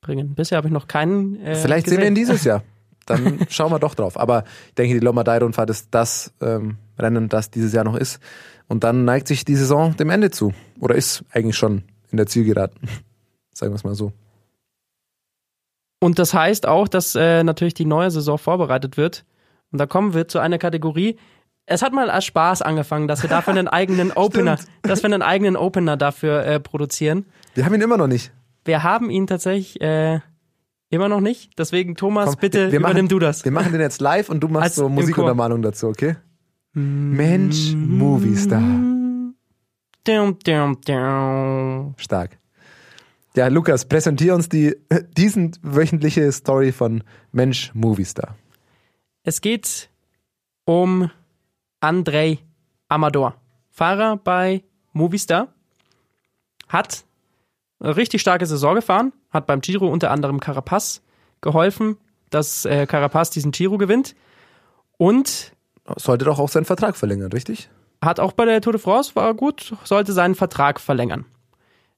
bringen. Bisher habe ich noch keinen. Äh, ich. Vielleicht gesehen. sehen wir ihn dieses Jahr. (laughs) Dann schauen wir doch drauf. Aber ich denke, die Lombardei-Rundfahrt ist das ähm, Rennen, das dieses Jahr noch ist. Und dann neigt sich die Saison dem Ende zu. Oder ist eigentlich schon in der Zielgeraden. (laughs) Sagen wir es mal so. Und das heißt auch, dass äh, natürlich die neue Saison vorbereitet wird. Und da kommen wir zu einer Kategorie. Es hat mal als Spaß angefangen, dass wir dafür einen (laughs) eigenen Opener, dass wir einen eigenen Opener dafür äh, produzieren. Wir haben ihn immer noch nicht. Wir haben ihn tatsächlich äh, immer noch nicht. Deswegen, Thomas, Komm, bitte wir machen- übernimm du das. Wir machen den jetzt live und du machst Als so Musikuntermalung dazu, okay? Mensch, Movie Star. Stark. Ja, Lukas, präsentier uns die (laughs) diesen wöchentliche Story von Mensch, Movie Star. Es geht um Andrei Amador, Fahrer bei Movistar, hat eine richtig starke Saison gefahren, hat beim Giro unter anderem Carapaz geholfen, dass äh, Carapaz diesen Giro gewinnt und Sollte doch auch seinen Vertrag verlängern, richtig? hat auch bei der Tour de France, war gut, sollte seinen Vertrag verlängern.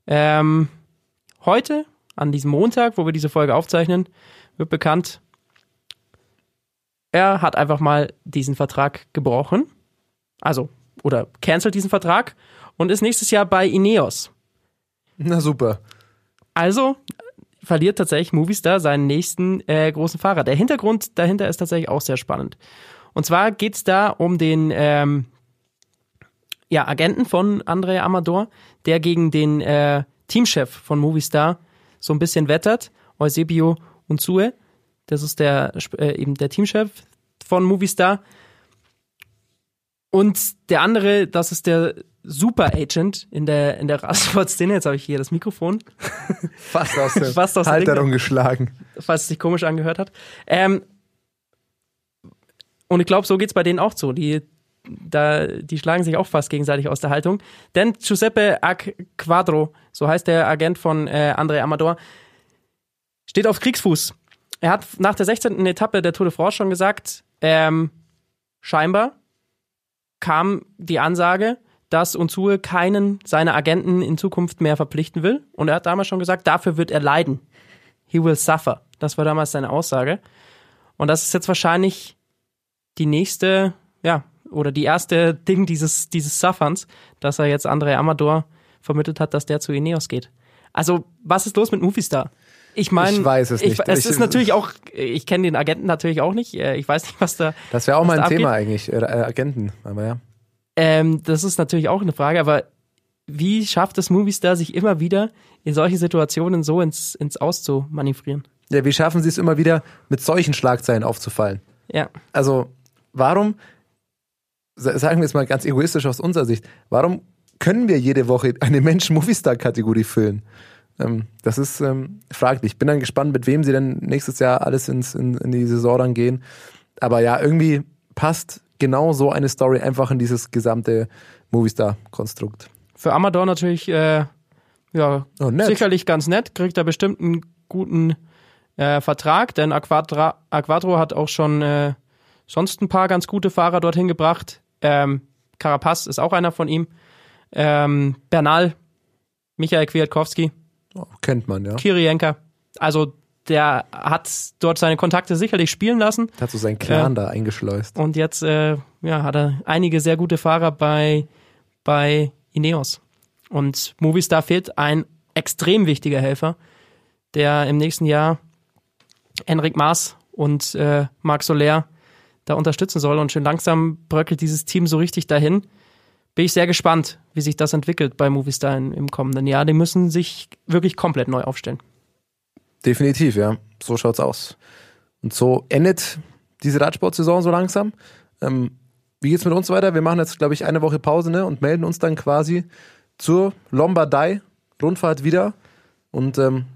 Ähm, heute, an diesem Montag, wo wir diese Folge aufzeichnen, wird bekannt, er hat einfach mal diesen Vertrag gebrochen. Also, oder cancelt diesen Vertrag und ist nächstes Jahr bei Ineos. Na super. Also verliert tatsächlich Movistar seinen nächsten äh, großen Fahrer. Der Hintergrund dahinter ist tatsächlich auch sehr spannend. Und zwar geht's da um den ähm, ja, Agenten von Andrea Amador, der gegen den äh, Teamchef von Movistar so ein bisschen wettert, Eusebio Unzue. Das ist der äh, eben der Teamchef von Movistar. Und der andere, das ist der Super Agent in der in der Radsport-Szene. Jetzt habe ich hier das Mikrofon. (laughs) Fast aus der (laughs) Fast aus der Halterung geschlagen. falls es sich komisch angehört hat. Ähm, und ich glaube, so geht's bei denen auch so. Die, da, die schlagen sich auch fast gegenseitig aus der Haltung. Denn Giuseppe Acquadro, so heißt der Agent von äh, André Amador, steht auf Kriegsfuß. Er hat nach der 16. Etappe der Tour de France schon gesagt, ähm, scheinbar kam die Ansage, dass Unzue keinen seiner Agenten in Zukunft mehr verpflichten will. Und er hat damals schon gesagt, dafür wird er leiden. He will suffer. Das war damals seine Aussage. Und das ist jetzt wahrscheinlich die nächste, ja, oder die erste Ding dieses, dieses Sufferns, dass er jetzt André Amador vermittelt hat, dass der zu Ineos geht. Also, was ist los mit Movistar? Ich meine, Ich weiß es nicht. es Ich- ist natürlich auch, ich kenne den Agenten natürlich auch nicht. äh, Ich weiß nicht, was da. Das wäre auch mal ein Thema abgeht. eigentlich, äh, äh, Agenten. Aber ja. Ähm, das ist natürlich auch eine Frage, aber wie schafft es Movistar, sich immer wieder in solche Situationen so ins, ins Aus zu manövrieren? Ja, wie schaffen sie es immer wieder, mit solchen Schlagzeilen aufzufallen? Ja. Also, warum, sagen wir es mal ganz egoistisch aus unserer Sicht, warum können wir jede Woche eine Mensch-Movistar-Kategorie füllen? Ähm, das ist ähm, fraglich. Ich bin dann gespannt, mit wem sie denn nächstes Jahr alles ins, in, in die Saison dann gehen. Aber ja, irgendwie passt genau so eine Story einfach in dieses gesamte Movistar-Konstrukt. Für Amador natürlich, äh, ja, Oh, sicherlich ganz nett, kriegt er bestimmt einen guten äh, Vertrag, denn Aquadra, Aquadro hat auch schon äh, sonst ein paar ganz gute Fahrer dorthin gebracht. Ähm, Carapaz ist auch einer von ihm. Ähm, Bernal, Michael Kwiatkowski, Oh, kennt man, ja. Kirienka. Also der hat dort seine Kontakte sicherlich spielen lassen. Hat so seinen Clan Ja. da eingeschleust. Und jetzt äh, ja, hat er einige sehr gute Fahrer bei, bei Ineos. Und Movistar fehlt ein extrem wichtiger Helfer, der im nächsten Jahr Enric Maas und äh, Marc Soler da unterstützen soll. Und schön langsam bröckelt dieses Team so richtig dahin. Bin ich sehr gespannt, wie sich das entwickelt bei Movistar im kommenden Jahr. Die müssen sich wirklich komplett neu aufstellen. Definitiv, ja. So schaut's aus. Und so endet diese Radsportsaison so langsam. Ähm, wie geht's mit uns weiter? Wir machen jetzt, glaube ich, eine Woche Pause ne, und melden uns dann quasi zur Lombardei-Rundfahrt wieder. Und ähm,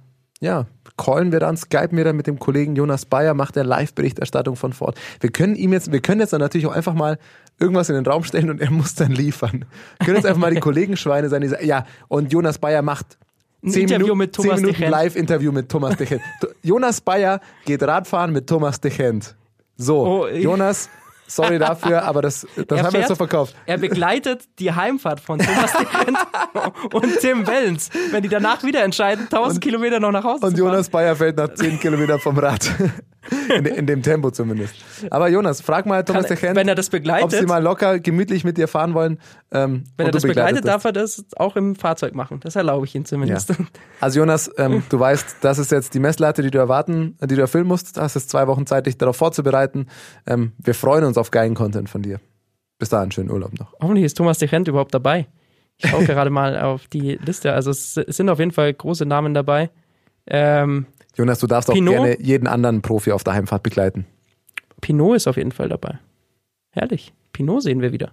ja, callen wir dann, skypen wir dann mit dem Kollegen Jonas Bayer, macht der Live-Berichterstattung von Ford. Wir können ihm jetzt, wir können jetzt dann natürlich auch einfach mal irgendwas in den Raum stellen und er (laughs) muss dann liefern. Wir können jetzt einfach mal die Kollegenschweine sein, die sagen, ja, und Jonas Bayer macht Ein zehn Interview Minuten, mit zehn Thomas Minuten. Live-Interview mit Thomas Dechent. (laughs) Jonas Bayer geht Radfahren mit Thomas Dechent. So, Oh, Jonas, sorry dafür, aber das, das Er haben wir jetzt so verkauft. Er begleitet die Heimfahrt von Thomas (laughs) und Tim Wellens, wenn die danach wieder entscheiden, 1000 Kilometer noch nach Hause Und. Jonas Bayer fällt nach 10 Kilometern vom Rad. In, in dem Tempo zumindest. Aber Jonas, frag mal Thomas Kann- Dechent, wenn er das ob sie begleitet, mal locker, gemütlich mit dir fahren wollen. Ähm, wenn er das begleitet, darf er das auch im Fahrzeug machen. Das erlaube ich ihm zumindest. Also Jonas, ähm, du weißt, das ist jetzt die Messlatte, die du erwarten, die du erfüllen musst. Du hast jetzt zwei Wochen Zeit, dich darauf vorzubereiten. Ähm, wir freuen uns auf geilen Content von dir. Bis dahin, schönen Urlaub noch. Hoffentlich ist Thomas Dechent überhaupt dabei. Ich schaue (laughs) gerade mal auf die Liste. Also es es sind auf jeden Fall große Namen dabei. Ähm, Jonas, du darfst auch Pinot? gerne jeden anderen Profi auf der Heimfahrt begleiten. Pinot ist auf jeden Fall dabei. Herrlich. Pinot sehen wir wieder.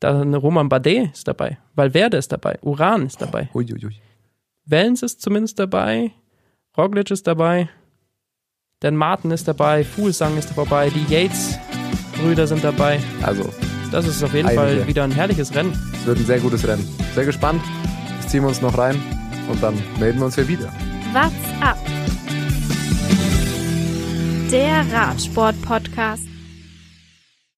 Dann Roman Bardet ist dabei. Valverde ist dabei. Uran ist dabei. Uiuiui. Wellens ist zumindest dabei. Roglic ist dabei. Dan Martin ist dabei. Fuglsang ist dabei. Die Yates-Brüder sind dabei. Also, Das ist auf jeden Einige. Fall wieder ein herrliches Rennen. es wird ein sehr gutes Rennen. Sehr gespannt. Das ziehen wir uns noch rein und dann melden wir uns hier wieder. What's up? Der Radsport-Podcast.